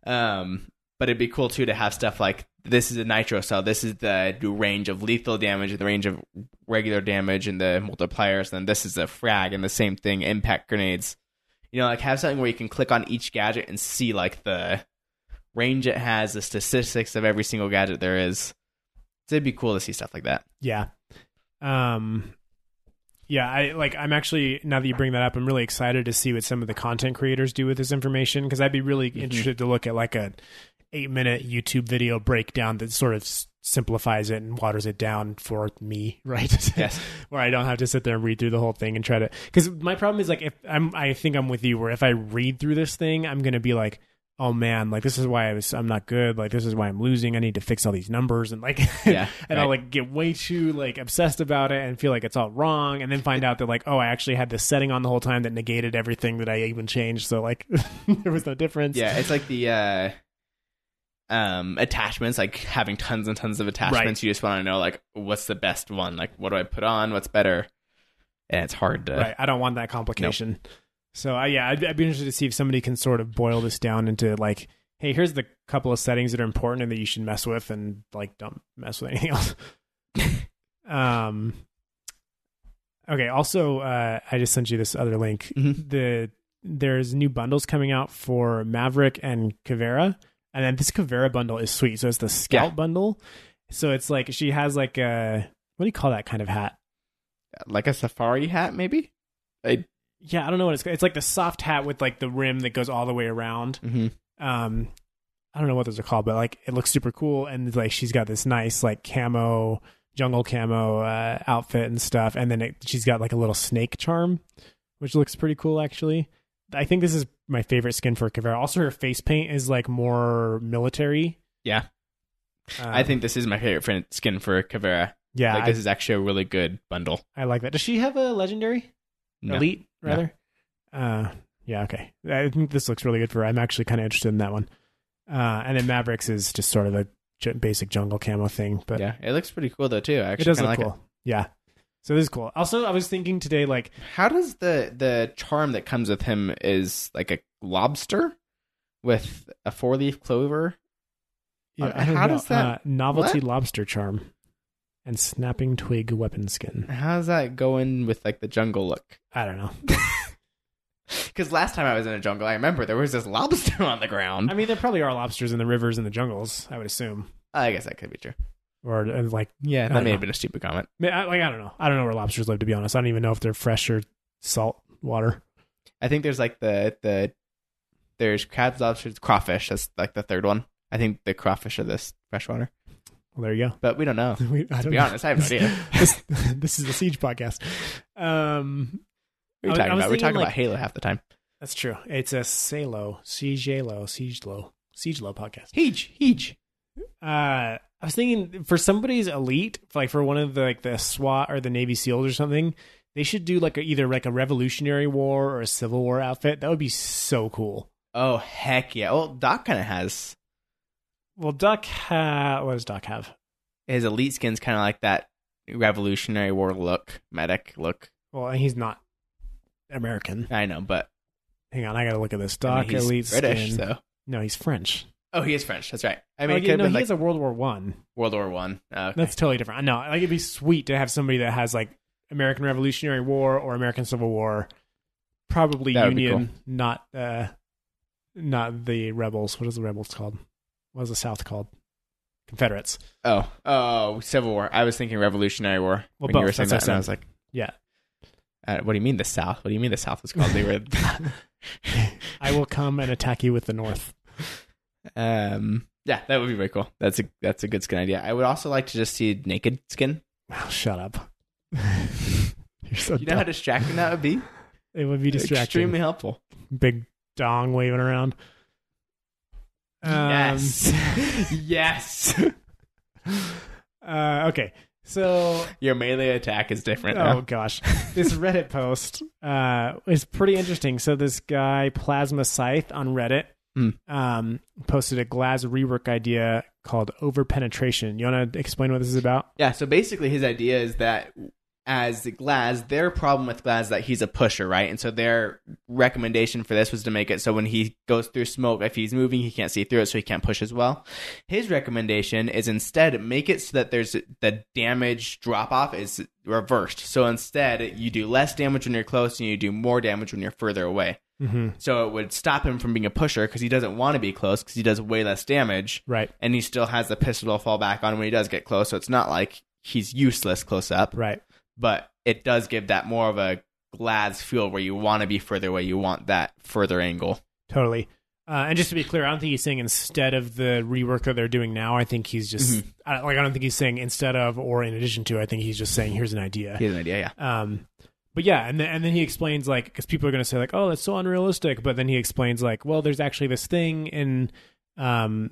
Um, but it'd be cool too to have stuff like this is a nitro cell. This is the range of lethal damage and the range of regular damage and the multipliers. And then this is a frag and the same thing, impact grenades. You know, like have something where you can click on each gadget and see like the range it has, the statistics of every single gadget there is. So it'd be cool to see stuff like that. Yeah. Um yeah, I like I'm actually now that you bring that up, I'm really excited to see what some of the content creators do with this information because I'd be really interested to look at like a 8-minute YouTube video breakdown that sort of simplifies it and waters it down for me, right? (laughs) Yes. where I don't have to sit there and read through the whole thing and try to cuz my problem is like if I'm I think I'm with you where if I read through this thing, I'm going to be like Oh man, like this is why I was I'm not good. Like this is why I'm losing. I need to fix all these numbers and like (laughs) Yeah, and I'll like get way too like obsessed about it and feel like it's all wrong and then find out that like oh I actually had this setting on the whole time that negated everything that I even changed so like (laughs) there was no difference. Yeah, it's like the uh um attachments, like having tons and tons of attachments. You just want to know like what's the best one? Like what do I put on? What's better? And it's hard to Right. I don't want that complication. So uh, yeah, I'd, I'd be interested to see if somebody can sort of boil this down into like, hey, here's the couple of settings that are important and that you should mess with, and like don't mess with anything (laughs) else. um. Okay. Also, uh, I just sent you this other link. Mhm. The there's new bundles coming out for Maverick and Caveira, and then this Caveira bundle is sweet. So it's the Scout Yeah. bundle. So it's like she has like a what do you call that kind of hat? like a safari hat, maybe. I, Yeah, I don't know what it's. It's like the soft hat with like the rim that goes all the way around. mhm. Um, I don't know what those are called, but like it looks super cool. And like she's got this nice like camo, jungle camo uh, outfit and stuff. And then it, she's got like a little snake charm, which looks pretty cool actually. I think this is my favorite skin for Caveira. Also, her face paint is like more military. Yeah, Um, I think this is my favorite skin for Caveira. yeah, like I, this is actually a really good bundle. I like that. Does she have a legendary? No. elite No. rather uh yeah okay i think this looks really good for her i'm actually kind of interested in that one uh and then mavericks is just sort of a basic jungle camo thing but yeah, it looks pretty cool though too. I it actually does kinda look like cool yeah so this is cool also i was thinking today like. How does the the charm that comes with him is like a lobster with a four leaf clover? yeah, Uh, I don't how know, does that- uh, novelty what? lobster charm and snapping twig weapon skin How does that go in with like the jungle look? i don't know (laughs) (laughs) Because last time I was in a jungle, I remember there was this lobster (laughs) on the ground. i mean there probably are lobsters in the rivers and the jungles i would assume I guess that could be true. Or uh, like Yeah, I that may know. have been a stupid comment. I- I, like i don't know i don't know where lobsters live to be honest i don't even know if they're fresh or salt water I think there's like the the there's crabs, lobsters, crawfish. That's like the third one. I think the crawfish are this freshwater, well there you go but we don't know. (laughs) We- To be know. honest, I have no idea. (laughs) this, this is the Siege podcast. Um, What are you I talking I about? We're talking thinking, about Halo half the time. that's true. It's a Salo, Siegelo, Siegelo, Siegelo podcast. Heej, heej. Uh, I was thinking for somebody's elite, like for one of the like the SWAT or the Navy SEALs or something, they should do like a, either like a Revolutionary War or a Civil War outfit. That would be so cool. Oh heck yeah! Well, Doc kind of has Well, Doc, ha- what does Doc have? his elite skin's kind of like that Revolutionary War look, medic look. Well, he's not American. I know, but Hang on, I gotta look at this. I Doc mean, he's elite British, skin. so No, he's French. Oh, he is French. That's right. I mean, mean, it could no, he like has a World War One. World War One. Oh, okay. That's totally different. I know. Like it'd be sweet to have somebody that has like American Revolutionary War or American Civil War, probably That Union, not uh, not the rebels. What is the rebels called? What is the South called? Confederates. Oh, oh, Civil War. I was thinking Revolutionary War Well, when you were both, saying that's that, what I I was like, Yeah, uh, "What do you mean the South? What do you mean the South was called?" They were. (laughs) (laughs) I will come and attack you with the North. Um, yeah, that would be very cool. That's a that's a good skin idea. I would also like to just see naked skin. Oh, shut up. (laughs) You're so You know how distracting that would be? (laughs) it would be distracting. Extremely helpful. Big dong waving around. Um, yes. (laughs) yes. uh, okay. So Your melee attack is different. Oh now. gosh, this Reddit post uh, is pretty interesting. So this guy Plasma Scythe on Reddit Hmm. um, posted a Glaz rework idea called over penetration. You want to explain what this is about? Yeah, so basically his idea is that as Glaz, their problem with Glaz is that he's a pusher, right? And so their recommendation for this was to make it so when he goes through smoke, if he's moving, he can't see through it, so he can't push as well. His recommendation is instead make it so that there's the damage drop off is reversed. So instead, you do less damage when you're close and you do more damage when you're further away. Mm-hmm. So it would stop him from being a pusher because he doesn't want to be close because he does way less damage Right, and he still has the pistol to fall back on when he does get close. So it's not like he's useless close up, right, but it does give that more of a Glaz feel where you want to be further away. You want that further angle. totally. Uh, and just to be clear, I don't think he's saying instead of the rework that they're doing now. I think he's just Mm-hmm. I, like I don't think he's saying instead of or in addition to. I think he's just saying here's an idea. Here's an idea, yeah. Um, but yeah, and then and then he explains like because people are going to say like, oh, that's so unrealistic. But then he explains like, well, there's actually this thing in um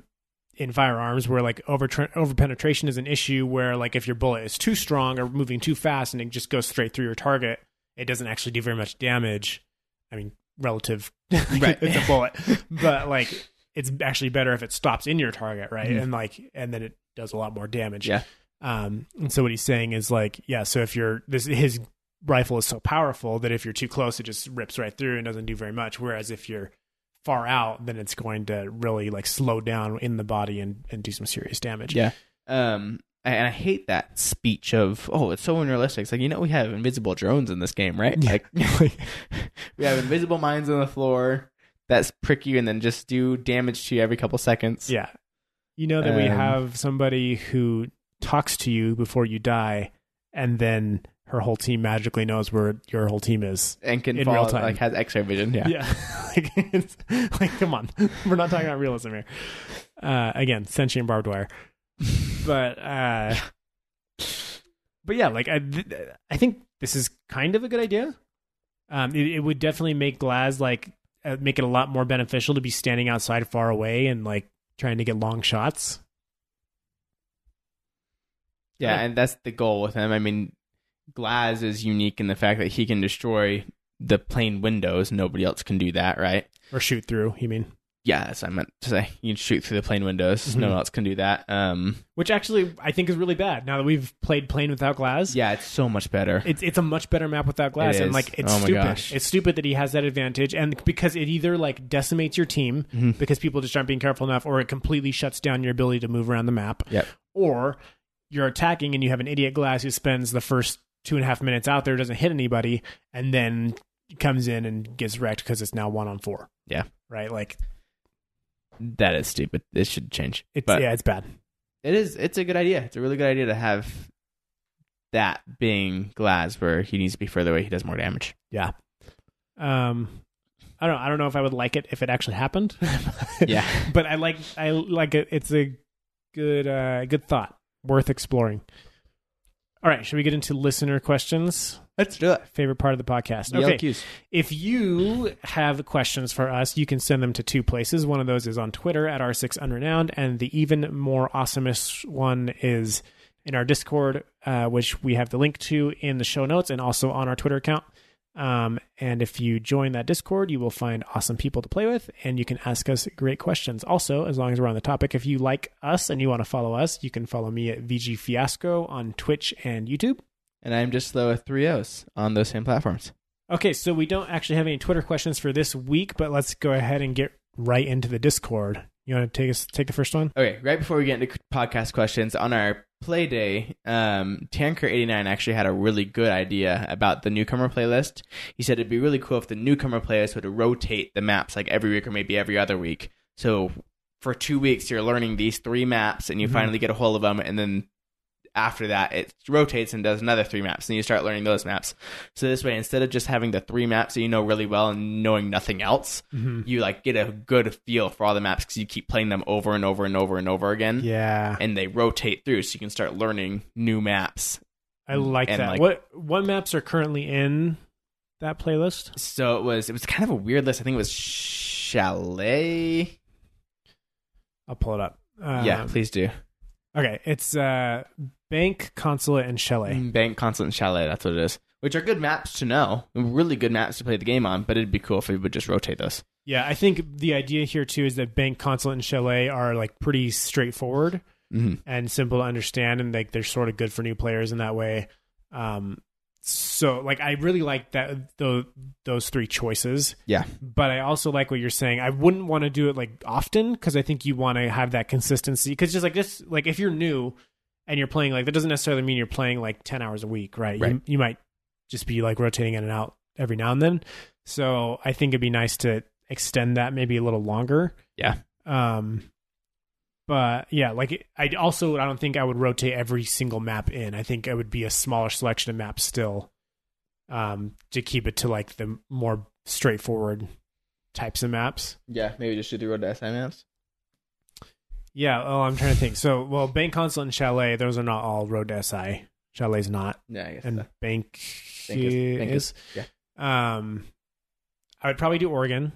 in firearms where like over over penetration is an issue where like if your bullet is too strong or moving too fast and it just goes straight through your target, it doesn't actually do very much damage. I mean, relative, (laughs) Right. it's a bullet, (laughs) but like it's actually better if it stops in your target, right? Mhm. And like and then it does a lot more damage. Yeah. Um, and so what he's saying is like, yeah, so if you're this his rifle is so powerful that if you're too close, it just rips right through and doesn't do very much. Whereas if you're far out, then it's going to really like slow down in the body and, and do some serious damage. Yeah. Um, and I hate that speech of, oh, it's so unrealistic. It's like, you know, we have invisible drones in this game, right? Yeah. Like, (laughs) we have invisible mines on the floor that prick you and then just do damage to you every couple seconds. Yeah. You know that we Um, have somebody who talks to you before you die and then her whole team magically knows where your whole team is. And can In fall, real time. like, has x ray vision. Yeah. Yeah. (laughs) like, it's, like, come on. (laughs) We're not talking about realism here. Uh, again, sentient barbed wire. But, uh, but yeah, like, I, th- I think this is kind of a good idea. Um, it, it would definitely make Glaz like, uh, make it a lot more beneficial to be standing outside far away and, like, trying to get long shots. Yeah, Yeah. and that's the goal with him. I mean, Glaz is unique in the fact that he can destroy the plane windows. Nobody else can do that, right? Or shoot through, you mean? Yeah, that's what I meant to say. You can shoot through the plane windows. Mhm. No one else can do that. Um, Which actually I think is really bad. Now that we've played Plane Without Glass, yeah, it's so much better. it's it's a much better map without glass, and like it's Oh stupid. gosh. It's stupid that he has that advantage, and because it either like decimates your team Mhm. because people just aren't being careful enough, or it completely shuts down your ability to move around the map. Yep. Or you're attacking and you have an idiot glass who spends the first two and a half minutes out there doesn't hit anybody, and then comes in and gets wrecked because it's now one on four. Yeah. Right. Like That is stupid. It should change. it's But yeah, it's bad. it is. It's a good idea. It's a really good idea to have that being Glaz where he needs to be further away. He does more damage. Yeah. Um, I don't. I don't know if I would like it if it actually happened. (laughs) Yeah. (laughs) but I like. I like it. It's a good. Uh, good thought. Worth exploring. All right. Should we get into listener questions? Let's do it. Favorite part of the podcast. Okay. If you have questions for us, you can send them to two places. One of those is on Twitter at R6 Unrenowned, and the even more awesomest one is in our Discord, uh, which we have the link to in the show notes and also on our Twitter account. Um, and if you join that Discord, you will find awesome people to play with, and you can ask us great questions. Also, as long as we're on the topic, if you like us and you want to follow us, you can follow me at VG Fiasco on Twitch and YouTube. And I'm just slow with three O's on those same platforms. Okay, so we don't actually have any Twitter questions for this week, but let's go ahead and get right into the Discord. You want to take us take the first one? Okay, right before we get into podcast questions, on our play day, um, Tanker89 actually had a really good idea about the newcomer playlist. He said it'd be really cool if the newcomer playlist would rotate the maps like every week or maybe every other week. So for two weeks, you're learning these three maps and you Mhm. finally get a hold of them, and then after that, it rotates and does another three maps, and you start learning those maps. So this way, instead of just having the three maps that you know really well and knowing nothing else, Mm-hmm. you like get a good feel for all the maps because you keep playing them over and over and over and over again Yeah, and they rotate through so you can start learning new maps I like that. like- what what maps are currently in that playlist? So it was it was kind of a weird list. I think it was Chalet. I'll pull it up. Um, yeah, please do. Okay, it's uh, Bank, Consulate, and Chalet. Bank, Consulate, and Chalet. That's what it is. Which are good maps to know. Really good maps to play the game on. But it'd be cool if we would just rotate those. Yeah, I think the idea here too is that Bank, Consulate, and Chalet are like pretty straightforward Mm-hmm. and simple to understand, and like they're sort of good for new players in that way. Um, so like I really like that those those three choices. Yeah. but I also like what you're saying. I wouldn't want to do it like often because I think you want to have that consistency. Because just like this, like if you're new and you're playing like that doesn't necessarily mean you're playing like ten hours a week, right? Right. You, you might just be like rotating in and out every now and then. So I think it'd be nice to extend that maybe a little longer. Yeah. Um, but yeah, like I also I don't think I would rotate every single map in. I think it would be a smaller selection of maps still, um, to keep it to like the more straightforward types of maps. Yeah, maybe just do the road to SI maps. Yeah. Oh, I'm trying to think. So, well, Bank Consulate and Chalet, those are not all Road to SI. Chalet's not, Yeah, I guess. and so. Bank, Bank is- Bank is. is- Um, I would probably do Oregon.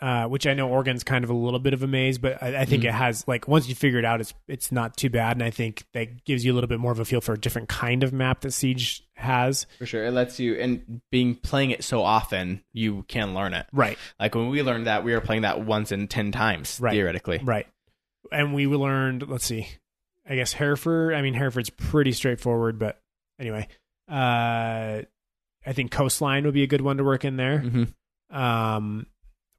Uh, which I know Oregon's kind of a little bit of a maze, but I, I think Mhm. it has like once you figure it out, it's it's not too bad, and I think that gives you a little bit more of a feel for a different kind of map that Siege has. For sure. It lets you, and being playing it so often, you can learn it. Right, Like when we learned that, we were playing that once in 10 times, Right. theoretically. right. And we learned. Let's see. I guess Hereford. I mean, Hereford's pretty straightforward, but anyway, uh, I think Coastline would be a good one to work in there. Mm-hmm. Um,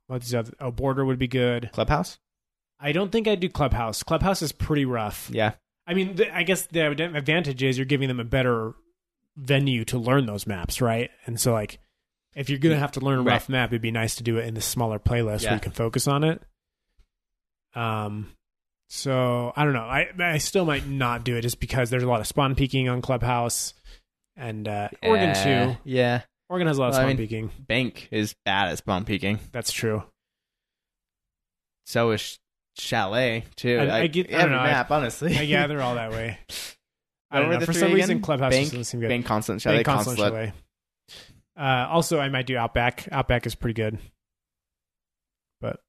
what's the other? Oh, Border would be good. Clubhouse? I don't think I'd do Clubhouse. Clubhouse is pretty rough. Yeah. I mean, the, I guess the advantage is you're giving them a better venue to learn those maps, right? And so, like, if you're gonna have to learn a Right. rough map, it'd be nice to do it in the smaller playlist Yeah. where you can focus on it. Um, so I don't know. I I still might not do it just because there's a lot of spawn peeking on Clubhouse, and uh, Oregon Uh, too. Yeah. Oregon has a lot of Well, I spawn mean- peeking. Bank is bad at spawn peeking. That's true. So is Chalet, too. I- I Like, get- I every don't know, map, honestly. I gather (laughs) all that way. I don't know. For three some reason. Clubhouse Bank, doesn't seem good. Bank, Constant, Chalet, Bank, Consulate, Consulate. Chalet. Uh, also, I might do Outback. Outback is pretty good, but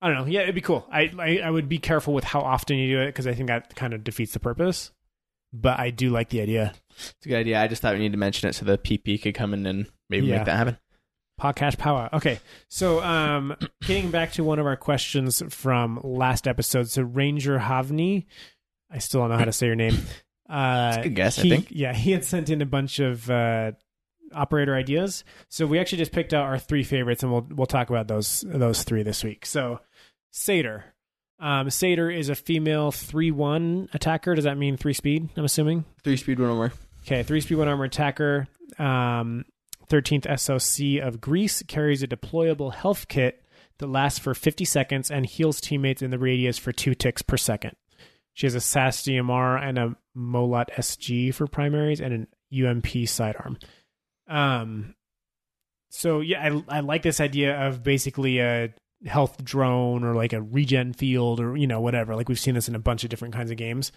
I don't know. Yeah, it'd be cool. I I, I would be careful with how often you do it because I think that kind of defeats the purpose. But I do like the idea. It's a good idea. I just thought we need to mention it so the PP could come in and maybe Yeah. make that happen. Podcast power. Okay, so um, (coughs) getting back to one of our questions from last episode. So Ranger Havni, I still don't know how to say your name. (laughs) Uh, a good guess, I think. Yeah, he had sent in a bunch of uh, operator ideas. So we actually just picked out our three favorites, and we'll we'll talk about those those three this week. So Satyr. Um, is a female three one attacker. Does that mean three speed? I'm assuming. Three speed, one armor. Okay, three speed, one armor attacker. Um, 13th SOC of Greece carries a deployable health kit that lasts for 50 seconds and heals teammates in the radius for two ticks per second. She has a SAS DMR and a Molot SG for primaries and an UMP sidearm. Um, so yeah, I I like this idea of basically a health drone or like a regen field or you know whatever. Like we've seen this in a bunch of different kinds of games.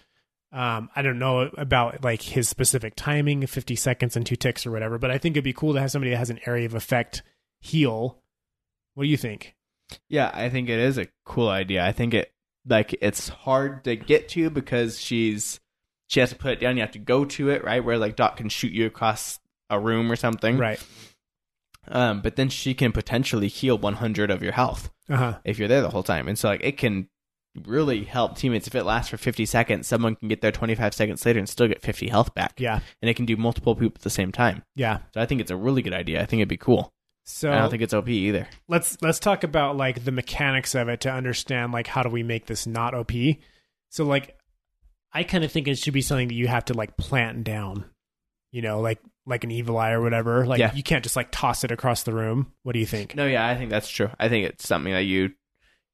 Um, I don't know about like his specific timing, 50 seconds and two ticks or whatever, but I think it'd be cool to have somebody that has an area of effect heal. What do you think? Yeah, I think it is a cool idea. I think it like it's hard to get to because she's she has to put it down. You have to go to it, right? Where like Doc can shoot you across a room or something, Right. Um, but then she can potentially heal 100 of your health Uh huh. if you're there the whole time, and so like it can really help teammates if it lasts for 50 seconds. Someone can get there 25 seconds later and still get 50 health back, Yeah. and it can do multiple people at the same time. Yeah. So I think it's a really good idea. I think it'd be cool. So I don't think it's OP either. let's let's talk about like the mechanics of it to understand like how do we make this not OP. So like I kind of think it should be something that you have to like plant down. You know, like like an evil eye or whatever. Like Yeah. you can't just like toss it across the room. What do you think? No, yeah, I think that's true. I think it's something that you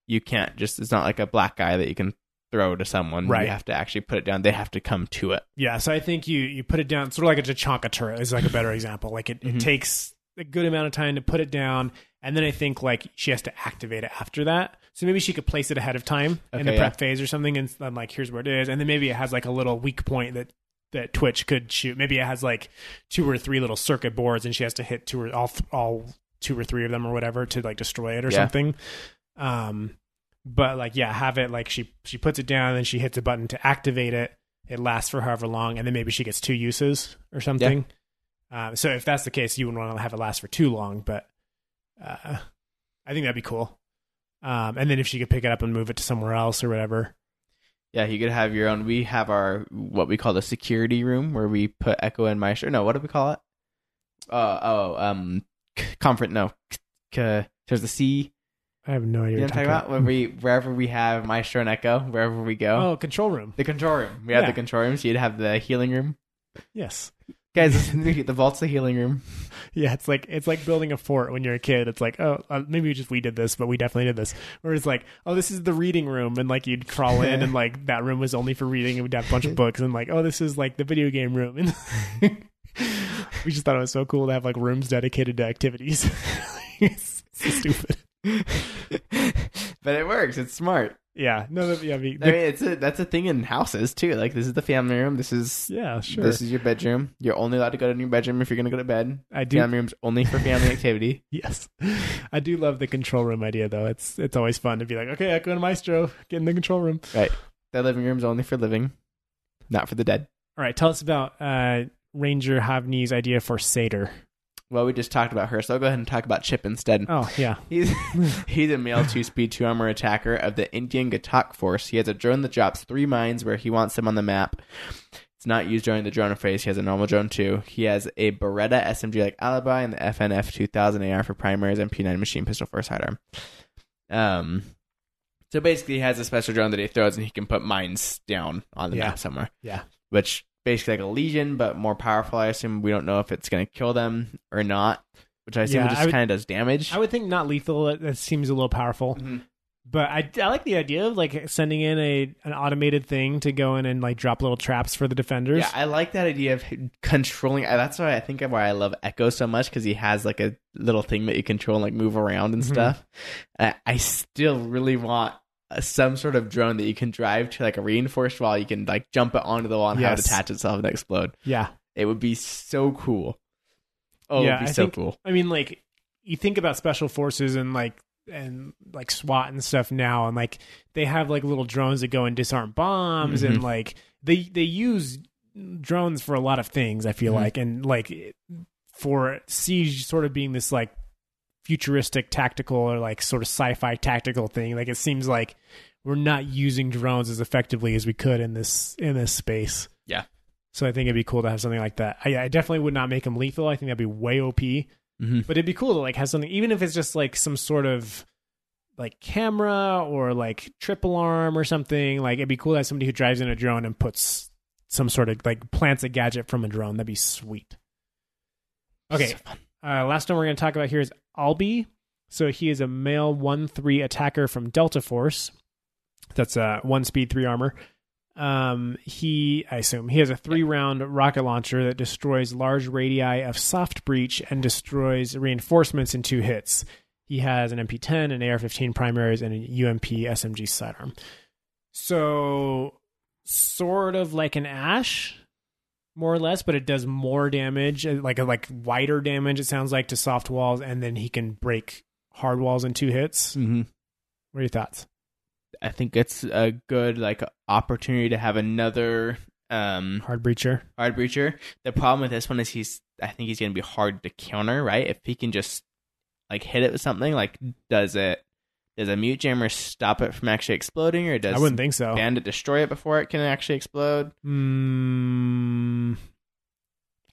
you can't just. It's not like a black guy that you can throw to someone. Right. You have to actually put it down. They have to come to it. Yeah, so I think you you put it down sort of like a Tachanka turret is like a better example. Like it, Mhm. it takes a good amount of time to put it down, and then I think like she has to activate it after that. So maybe she could place it ahead of time in the Okay, prep phase or something, and then like here's where it is, and then maybe it has like a little weak point that that Twitch could shoot. Maybe it has like two or three little circuit boards, and she has to hit two or all all two or three of them or whatever to like destroy it or Yeah. something. Um, but like yeah, have it like she she puts it down, and then she hits a button to activate it. It lasts for however long, and then maybe she gets two uses or something. Um, so if that's the case, you wouldn't want to have it last for too long, but uh, I think that'd be cool. Um, and then if she could pick it up and move it to somewhere else or whatever. Yeah, you could have your own. We have our what we call the security room where we put Echo and Maestro. No, what do we call it? Uh, oh, um, c- comfort. No, c- there's the C. I have no idea You know what I'm talking about? Where we wherever we have Maestro and Echo, wherever we go. Oh, control room. The control room. We have Yeah. the control room. So you'd have the healing room. Yes. Guys, the vault's the healing room. (laughs) Yeah, it's like it's like building a fort when you're a kid. It's like, oh, uh, maybe just we did this, but we definitely did this. Where it's like, oh, this is the reading room, and like you'd crawl in, and (laughs) like that room was only for reading, and we'd have a bunch of (laughs) books, and like, oh, this is like the video game room, and we just thought it was so cool to have like rooms dedicated to activities. it's so stupid. but it works. It's smart. Yeah, no, that, yeah, I mean, I mean, it's a, that's a thing in houses too. Like this is the family room. This is yeah, sure. this is your bedroom. You're only allowed to go to your bedroom if you're gonna go to bed. I do Family room's only for family activity. (laughs) Yes, I do love the control room idea though. It's it's always fun to be like, okay, Echo and Maestro, get in the control room. Right, the living room's only for living, not for the dead. All right, tell us about uh, Ranger Havni's idea for Seder. Well, we just talked about her, so I'll go ahead and talk about Chip instead. Oh yeah, (laughs) He's he's a male two speed two armor attacker of the Indian Ghatak Force. He has a drone that drops three mines where he wants them on the map. It's not used during the drone phase. He has a normal drone too. He has a Beretta SMG like Alibi and the FNF 2000 AR for primaries and P9 machine pistol for a sidearm. Um, so basically, he has a special drone that he throws and he can put mines down on the Yeah. map somewhere. Yeah. which basically like a Lesion, but more powerful. I assume we don't know if it's going to kill them or not. Which I assume Yeah, just would- kind of does damage. I would think not lethal. That, that seems a little powerful, Mhm. but I, I like the idea of like sending in a an automated thing to go in and like drop little traps for the defenders. Yeah, I like that idea of controlling. uh, That's why I think of why I love Echo so much because he has like a little thing that you control and like move around and Mhm. stuff. I, I still really want uh, some sort of drone that you can drive to like a reinforced wall. You can like jump it onto the wall and have it Yes. attach itself and explode. yeah. It would be so cool. Oh, Yeah, it'd be I so think- cool. I mean, like you think about special forces and like and like SWAT and stuff now, and like they have like little drones that go and disarm bombs, and Mhm. like they they use drones for a lot of things. I feel Mhm. like, and like it- for siege, sort of being this like futuristic tactical or like sort of sci-fi tactical thing. Like it seems like we're not using drones as effectively as we could in this in this space. Yeah. So I think it'd be cool to have something like that. I, I definitely would not make them lethal. I think that'd be way OP. hmm But it'd be cool to like have something, even if it's just like some sort of like camera or like triple arm or something. Like it'd be cool to have somebody who drives in a drone and puts some sort of like plants a gadget from a drone. That'd be sweet. Okay, So uh, last one we're going to talk about here is Albi. So he is a male one three attacker from Delta Force. That's a one speed three armor. Um, he, I assume, he has a three round rocket launcher that destroys large radii of soft breach and destroys reinforcements in two hits. He has an MP10, an AR-15 primaries, and a UMP SMG sidearm. So, sort of like an Ash, more or less, but it does more damage, uh, like like wider damage. It sounds like to soft walls, and then he can break hard walls in two hits. Mhm. What are your thoughts? I think it's a good like opportunity to have another um Hard breacher. hard breacher. The problem with this one is he's I think he's gonna be hard to counter, right? If he can just like hit it with something, like does it does a mute jammer stop it from actually exploding or does I wouldn't think so. bandit destroy it before it can actually explode? Mm,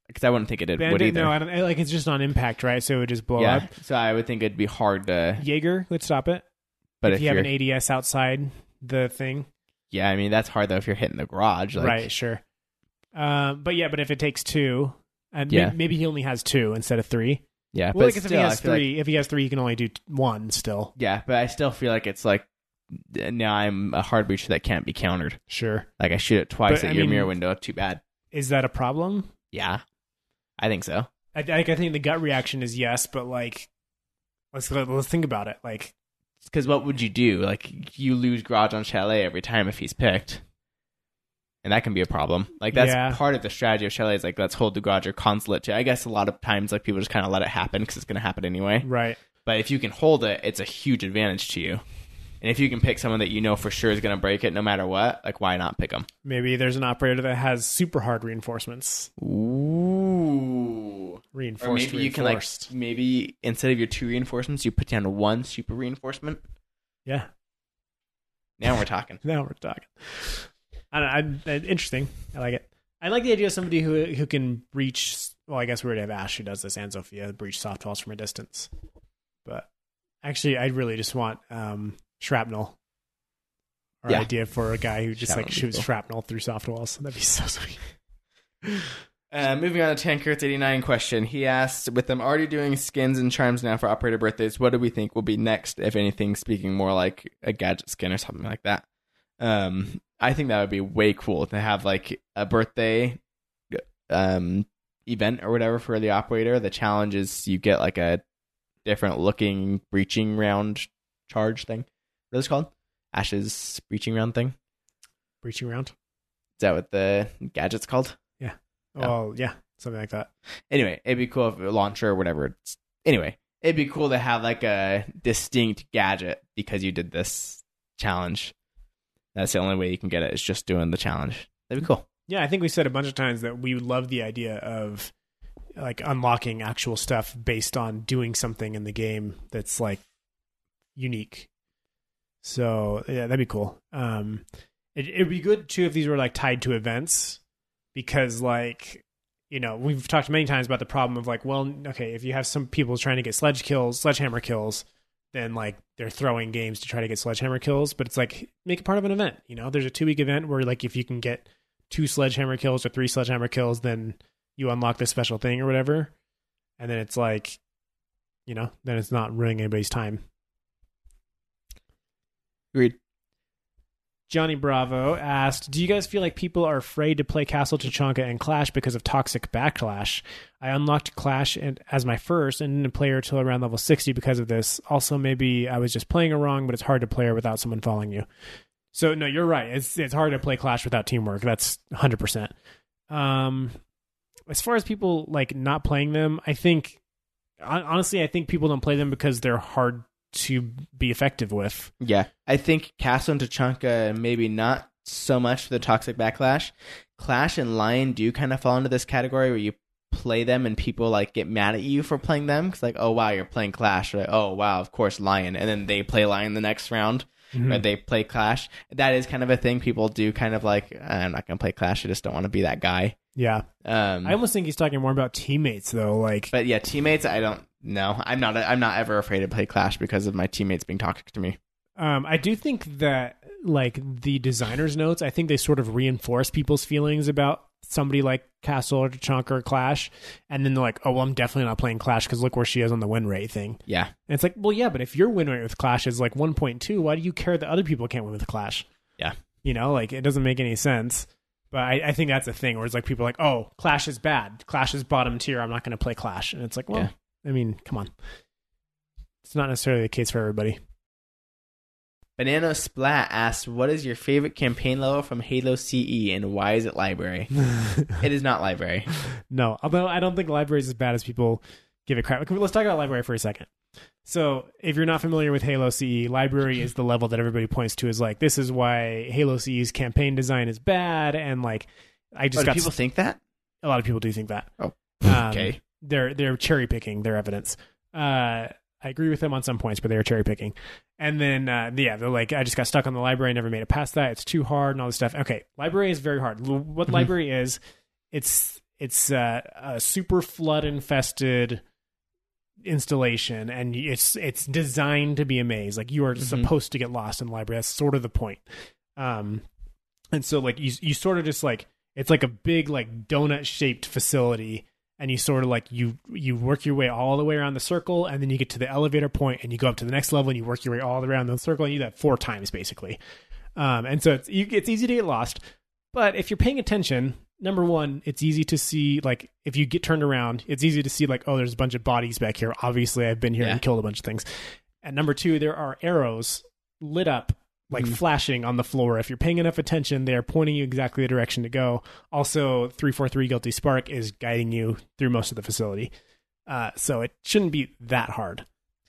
Because I wouldn't think it did, would Bandit, either. no, I don't. Like it's just on impact, right? So it would just blow yeah, up. so I would think it'd be hard to. Jaeger would stop it. But if, if, you have an ADS outside the thing, yeah, I mean that's hard though if you're hitting the garage, like, right? Sure. Um, but yeah, but if it takes two, and Yeah. maybe, maybe he only has two instead of three. Yeah, Well, but like if he has feel like- three, if he has three, he can only do one still. yeah, but I still feel like it's like uh, now I'm a hard breacher that can't be countered. Sure. Like I shoot it twice But, at I your mean- mirror window. Too bad. Is that a problem? Yeah, I think so. I, I I think the gut reaction is yes, but like, let's let's think about it. Like, Because what would you do? Like you lose Garage on Chalet every time if he's picked, and that can be a problem. Like that's Yeah. part of the strategy of Chalet. Is like let's hold the Garage or consulate. To I guess a lot of times like people just kind of let it happen because it's going to happen anyway. right? But if you can hold it, it's a huge advantage to you. And if you can pick someone that you know for sure is going to break it no matter what, like why not pick them? Maybe there's an operator that has super hard reinforcements. Ooh. Or Reinforced, maybe you can like maybe instead of your two reinforcements, you put down one super reinforcement. yeah. Now we're talking. (laughs) Now we're talking. I don't know, I, I- interesting. I like it. I like the idea of somebody who who can breach. Well, I guess we already have Ash who does this, and Zofia breach soft walls from a distance. But actually, I really just want um, shrapnel. Our Yeah. idea for a guy who just like shoots cool. shrapnel through soft walls. That'd be so (laughs) sweet. Uh, moving on to Tanker's 89 question. He asked, with them already doing skins and charms now for operator birthdays, what do we think will be next, if anything, speaking more like a gadget skin or something like that? Um, I think that would be way cool to have like a birthday um, event or whatever for the operator. The challenge is you get like a different looking breaching round charge thing. What is it called? Ash's breaching round thing? Breaching round. Is that what the gadget's called? Yeah. Oh yeah, something like that. anyway, it'd be cool if a launcher or whatever. It's, anyway, it'd be cool to have like a distinct gadget because you did this challenge. That's the only way you can get it is just doing the challenge. That'd be cool. Yeah, I think we said a bunch of times that we would love the idea of like unlocking actual stuff based on doing something in the game that's like unique. So yeah, that'd be cool. Um, it, it'd be good too if these were like tied to events, because like you know we've talked many times about the problem of like, well, okay, if you have some people trying to get sledge kills, sledgehammer kills, then like they're throwing games to try to get sledgehammer kills, but it's like make it part of an event. You know, there's a two week event where like if you can get two sledgehammer kills or three sledgehammer kills, then you unlock this special thing or whatever. And then it's like, you know, then it's not ruining anybody's time. Agreed. Johnny Bravo asked, "Do you guys feel like people are afraid to play Castle Tachanka and Clash because of toxic backlash? I unlocked Clash and, as my first and didn't play her till around level 60 because of this. Also, maybe I was just playing her wrong, but it's hard to play her without someone following you. So no, you're right. It's it's hard to play Clash without teamwork. That's 100. percent Um, as far as people like not playing them, I think honestly, I think people don't play them because they're hard to be effective with. Yeah, I think Castle and Tachanka maybe not so much for the toxic backlash. Clash and Lion do kind of fall into this category where you play them and people like get mad at you for playing them because like oh wow you're playing Clash or like oh wow of course Lion and then they play Lion the next round mm-hmm. or they play Clash. That is kind of a thing people do. Kind of like I'm not gonna play Clash. I just don't want to be that guy. Yeah. Um, I almost think he's talking more about teammates though. Like, but yeah, teammates. I don't. know. I'm not. I'm not ever afraid to play Clash because of my teammates being toxic to me. um, I do think that like the designer's notes, I think they sort of reinforce people's feelings about somebody like Castle or Chunk or Clash, and then they're like, "Oh, well, I'm definitely not playing Clash because look where she is on the win rate thing." Yeah, And it's like, well, yeah, but if your win rate with Clash is like 1.2, why do you care that other people can't win with Clash? Yeah. you know, like it doesn't make any sense. But I, I think that's a thing where it's like people are like, "Oh, Clash is bad. Clash is bottom tier. I'm not going to play Clash." And it's like, well, Yeah. I mean, come on. It's not necessarily the case for everybody. Banana Splat asks, "What is your favorite campaign level from Halo CE, and why is it library?" (laughs) it is not library. no, although I don't think library is as bad as people give it credit. Let's talk about library for a second. So, if you're not familiar with Halo CE, library is the level that everybody points to as like this is why Halo CE's campaign design is bad, and like I Oh, just do got people think that? a lot of people do think that. Oh, Um, okay. they're they're cherry picking their evidence. Uh, I agree with them on some points, but they are cherry picking. And then uh, yeah, they're like, I just got stuck on the library, I never made it past that. It's too hard and all this stuff. Okay, library is very hard. What Mhm. library is? It's it's uh, a super flood infested installation and it's it's designed to be a maze like you are Mhm. supposed to get lost in the library. That's sort of the point. Um and so like you you sort of just like it's like a big like donut shaped facility and you sort of like you you work your way all the way around the circle and then you get to the elevator point and you go up to the next level and you work your way all the way around the circle and you do that four times basically. Um and so it's you, it's easy to get lost but if you're paying attention number one, it's easy to see like if you get turned around, it's easy to see like oh, there's a bunch of bodies back here. Obviously, I've been here Yeah. and killed a bunch of things. And number two, there are arrows lit up like Mhm. flashing on the floor. If you're paying enough attention, they are pointing you exactly the direction to go. Also, 343 Guilty Spark is guiding you through most of the facility. Uh, so it shouldn't be that hard.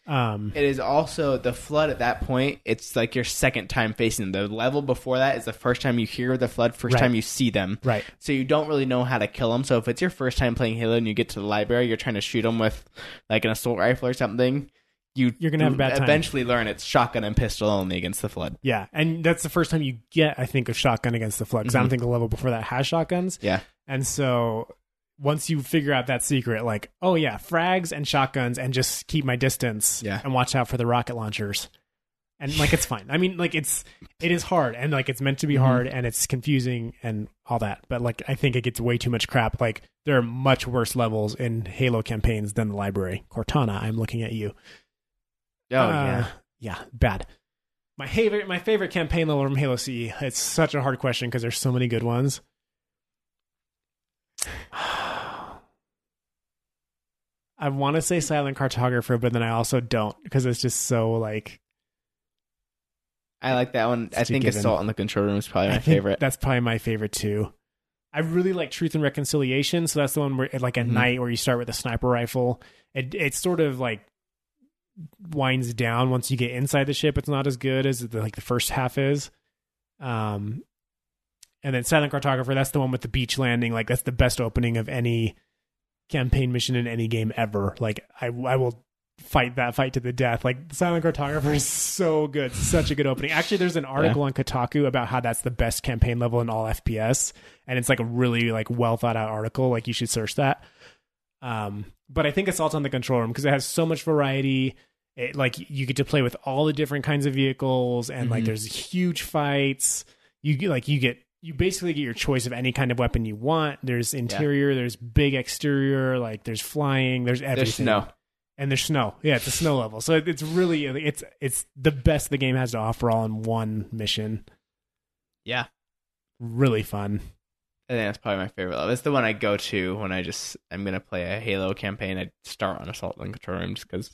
Um, It is also the flood at that point. It's like your second time facing them. The level before that is the first time you hear the flood, first Right. time you see them. right. So you don't really know how to kill them. So if it's your first time playing Halo and you get to the library, you're trying to shoot them with like an assault rifle or something. You You're gonna have a bad time. eventually learn it's shotgun and pistol only against the flood. Yeah. And that's the first time you get, I think, a shotgun against the flood because I don't Mhm. think the level before that has shotguns. Yeah. And so once you figure out that secret, like, oh yeah, frags and shotguns, and just keep my distance, Yeah. and watch out for the rocket launchers, and like it's fine. I mean, like it's it is hard, and like it's meant to be Mhm. hard, and it's confusing and all that. But like I think it gets way too much crap. Like there are much worse levels in Halo campaigns than the library. Cortana, I'm looking at you. Oh Uh, yeah. yeah, bad. My favorite, my favorite campaign level from Halo C. It's such a hard question because there's so many good ones. I want to say Silent Cartographer, but then I also don't because it's just so like. I like that one. I think given. Assault on the Control Room is probably my favorite. That's probably my favorite too. I really like Truth and Reconciliation, so that's the one where, like at Mhm. night, where you start with a sniper rifle. It it sort of like winds down once you get inside the ship. It's not as good as the, like the first half is. Um, and then Silent Cartographer, that's the one with the beach landing. Like that's the best opening of any campaign mission in any game ever. Like I I will fight that fight to the death. Like Silent Cartographer is so good, such a good opening. Actually, there's an article on Kotaku about how that's the best campaign level in all FPS, and it's like a really like well thought out article. Like you should search that. Um, but I think Assault on the Control Room because it has so much variety. It, like you get to play with all the different kinds of vehicles, and like Mhm. there's huge fights. You like you get you basically get your choice of any kind of weapon you want. There's interior, there's big exterior, like there's flying, there's everything There's snow. and there's snow. Yeah, it's a snow level. So it's really it's it's the best the game has to offer all in one mission. Yeah. Really fun. I think that's probably my favorite level. It's the one I go to when I just I'm gonna play a Halo campaign. I start on Assault the Control Room just because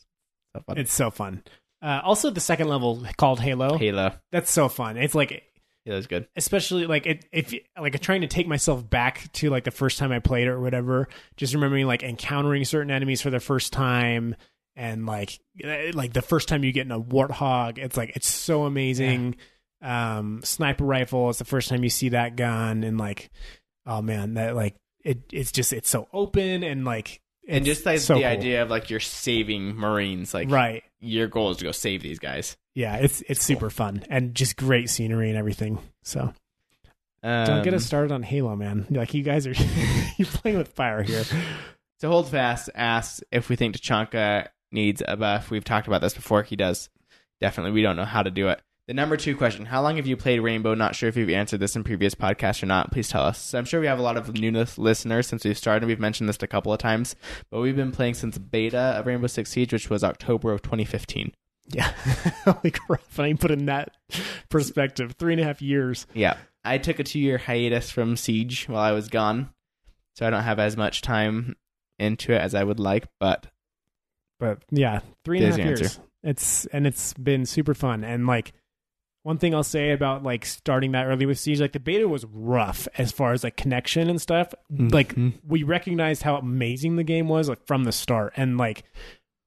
so fun. It's so fun. Uh, also, the second level called Halo. Halo. That's so fun. It's like Halo's good. especially like it, if like trying to take myself back to like the first time I played it or whatever. Just remembering like encountering certain enemies for the first time and like eh, like the first time you get in a warthog. It's like it's so amazing. Um, sniper rifle. It's the first time you see that gun and like oh man that like it it's just it's so open and like And just like so the cool. idea of like you're saving Marines, like right your goal is to go save these guys. yeah it's it's super fun and just great scenery and everything so Um, don't get us started on halo man like you guys are (laughs) you're playing with fire here So hold fast asks if we think Tachanka needs a buff. We've talked about this before. He does. Definitely. We don't know how to do it. The number two question: How long have you played Rainbow? Not sure if you've answered this in previous podcasts or not. Please tell us. So I'm sure we have a lot of new listeners since we've started. We've mentioned this a couple of times, but we've been playing since beta of Rainbow Six Siege, which was October of 2015. Yeah. Holy crap. And I put in that perspective. Three and a half years. Yeah, I took a two year hiatus from Siege while I was gone, so I don't have as much time into it as I would like. But But yeah, three and a half and a There's half your years. It's and it's been super fun. And like one thing I'll say about like starting that early with Siege, like the beta was rough as far as like connection and stuff. Like Mhm. we recognized how amazing the game was like from the start. And like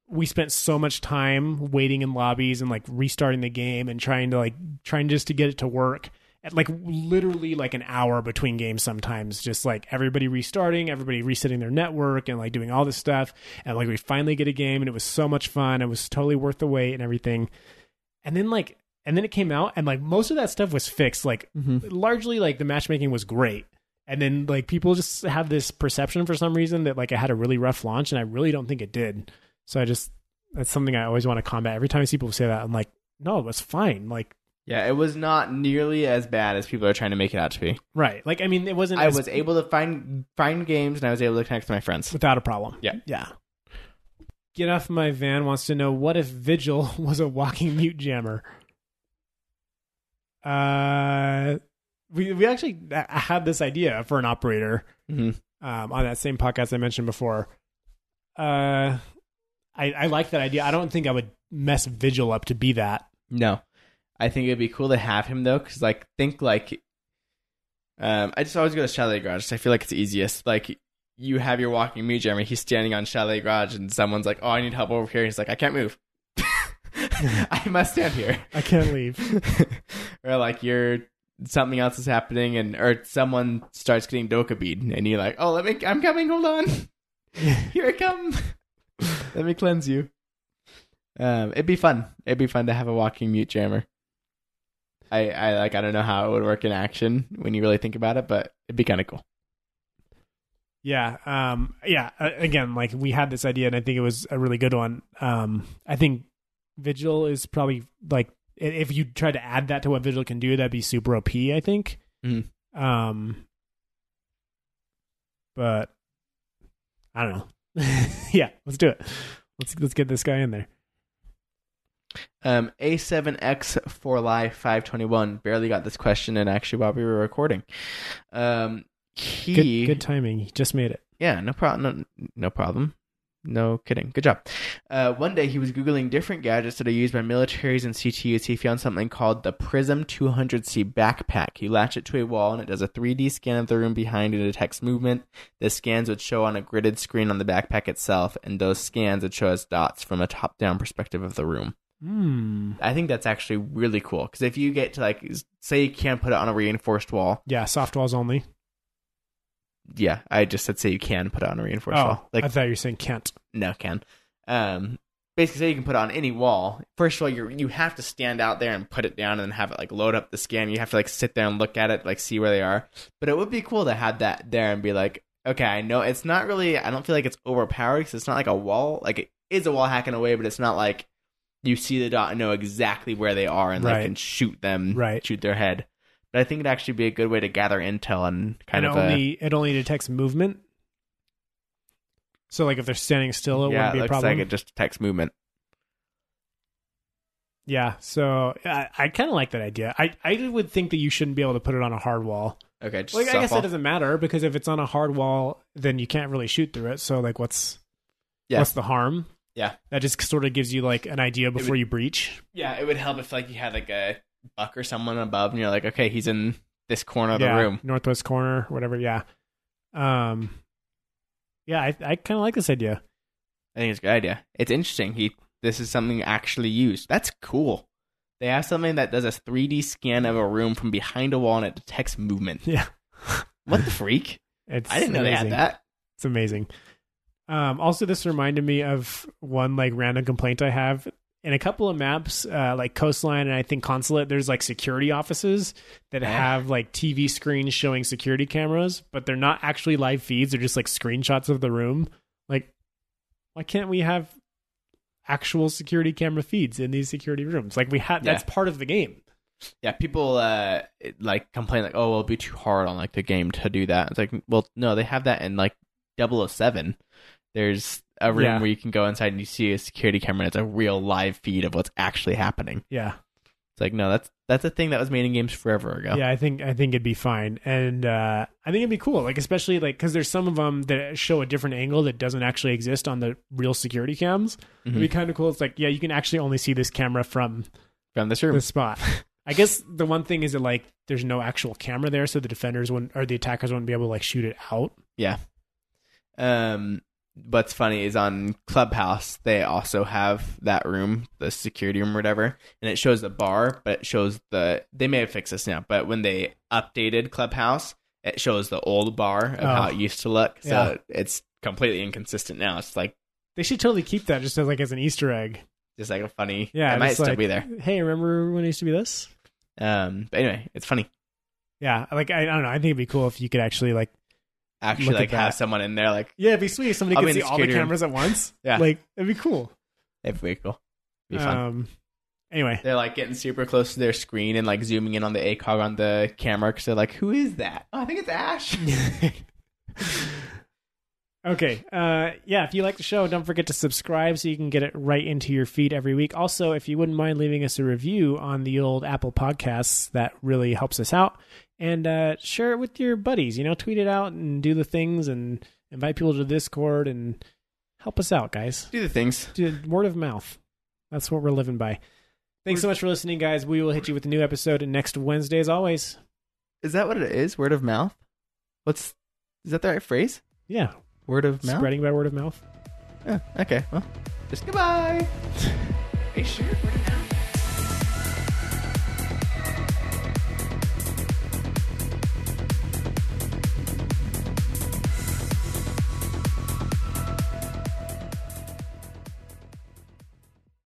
we spent so much time waiting in lobbies and like restarting the game and trying to like trying just to get it to work at like literally like an hour between games sometimes just like everybody restarting everybody resetting their network and like doing all this stuff and like we finally get a game and it was so much fun it was totally worth the wait and everything and then like and then it came out and like most of that stuff was fixed like mm-hmm. largely like the matchmaking was great. And then like people just have this perception for some reason that like it had a really rough launch and i really don't think it did. So i just that's something i always want to combat. Every time i see people say that i'm like no it was fine. Like yeah, it was not nearly as bad as people are trying to make it out to be. right. Like i mean it wasn't I as- was able to find find games and I was able to connect with my friends. without a problem. Yeah. yeah. Get off my van wants to know what if vigil (laughs) was a walking mute jammer uh we we actually had this idea for an operator hmm um, on that same podcast I mentioned before. Uh, I I like that idea. I don't think I would mess Vigil up to be that. No, I think it'd be cool to have him though, because like think like, um, I just always go to Chalet Garage. I feel like it's easiest. Like you have your walking mute jammer. He's standing on Chalet Garage, and someone's like, "Oh, I need help over here." He's like, "I can't move. (laughs) I must stand here." I can't leave. (laughs) or like you're something else is happening, and or someone starts getting Dokkaebi'd, and you're like, "Oh, let me. I'm coming. Hold on. (laughs) Here I come. let me cleanse you." Um, it'd be fun. It'd be fun to have a walking mute jammer. I, I like. I don't know how it would work in action when you really think about it, but it'd be kind of cool. Yeah, um, yeah. uh, Again, like we had this idea, and I think it was a really good one. Um, I think Vigil is probably like if you try to add that to what Vigil can do, that'd be super OP. I think. Mhm. Um, but I don't know. (laughs) yeah, let's do it. Let's let's get this guy in there. Um, A7X for Live 521 barely got this question in actually while we were recording. Um, he Good, good timing. He just made it. Yeah, no problem. No, no problem. No kidding. Good job. Uh, one day he was googling different gadgets that are used by militaries and CTUs. He found something called the Prism 200C backpack. You latch it to a wall and it does a 3D scan of the room behind it and detects movement. The scans would show on a gridded screen on the backpack itself, and those scans would show us dots from a top-down perspective of the room. Hmm. I think that's actually really cool because if you get to like, say you can't put it on a reinforced wall. Yeah, soft walls only. Yeah, I just said say you can put it on a reinforced Oh, wall. Like I thought you were saying can't. No, can. Um, basically, say you can put it on any wall. First of all, you you have to stand out there and put it down and have it like load up the scan. You have to like sit there and look at it, like see where they are. But it would be cool to have that there and be like, okay, I know it's not really. I don't feel like it's overpowered because it's not like a wall. Like it is a wall hack in a way, but it's not like you see the dot and know exactly where they are and like can shoot them, Right. shoot their head. But I think it'd actually be a good way to gather intel and kind and of it a, only uh, it only detects movement. So like if they're standing still, it yeah, wouldn't it be a looks problem. like it just detects movement. Yeah, so I, I kind of like that idea. I I would think that you shouldn't be able to put it on a hard wall. Okay, just Like I guess it doesn't matter because if it's on a hard wall, then you can't really shoot through it. So like, what's Yeah. what's the harm? Yeah. that just sort of gives you like an idea before you breach. Yeah, it would help if like you had like a buck or someone above, and you're like, okay, he's in this corner of yeah, the room. northwest corner, whatever. Yeah, um, yeah, I I kind of like this idea. I think it's a good idea. It's interesting. He this is something actually used. That's cool. They have something that does a 3D scan of a room from behind a wall and it detects movement. Yeah, (laughs) What the freak? it's I didn't know amazing. they had that. It's amazing. Um, also, this reminded me of one like random complaint I have in a couple of maps, uh, like Coastline and I think Consulate. There's like security offices that have like TV screens showing security cameras, but they're not actually live feeds. They're just like screenshots of the room. Like, why can't we have actual security camera feeds in these security rooms? Like we had. Yeah. That's part of the game. Yeah, people uh like complain like, oh, well, it'll be too hard on like the game to do that. It's like, well, no, they have that in like 007. There's a room Yeah. where you can go inside and you see a security camera. and It's a real live feed of what's actually happening. Yeah. It's like, no, that's that's a thing that was made in games forever ago. Yeah, I think I think it'd be fine, and uh, I think it'd be cool. Like especially like because there's some of them that show a different angle that doesn't actually exist on the real security cams. It'd be Mhm. kind of cool. It's like yeah, you can actually only see this camera from From this room. this spot. (laughs) I guess the one thing is that like there's no actual camera there, so the defenders wouldn't or the attackers wouldn't be able to like shoot it out. Yeah. Um, what's funny is on Clubhouse they also have that room, the security room or whatever, and it shows the bar, but it shows the. They may have fixed this now, but when they updated Clubhouse, it shows the old bar of how Oh. it used to look. So Yeah. it's completely inconsistent now. It's like They should totally keep that just as like as an Easter egg. just like a funny. Yeah, it might still like, be there. Hey, remember when it used to be this? Um, but anyway, it's funny. Yeah, like I, I don't know. I think it'd be cool if you could actually like Actually, Look at like have that. someone in there, like yeah, it'd be sweet. if Somebody I'll could be see the all the security room. cameras at once. Yeah. like it'd be cool. it'd be cool. Be fun. Um. Anyway, They're like getting super close to their screen and like zooming in on the ACOG on the camera because they're like, "Who is that? Oh, I think it's Ash." (laughs) Okay. Uh, yeah, if you like the show, don't forget to subscribe so you can get it right into your feed every week. Also, if you wouldn't mind leaving us a review on the old Apple Podcasts, that really helps us out. And uh, share it with your buddies. You know, tweet it out and do the things and invite people to Discord and help us out, guys. Do the things. Do word of mouth. That's what we're living by. Thanks so much for listening, guys. We will hit you with a new episode next Wednesday, as always. Is that what it is? Word of mouth? What's is that the right phrase? Yeah, Word of mouth? spreading by word of mouth. Yeah, okay. Well, just goodbye. Are you sure?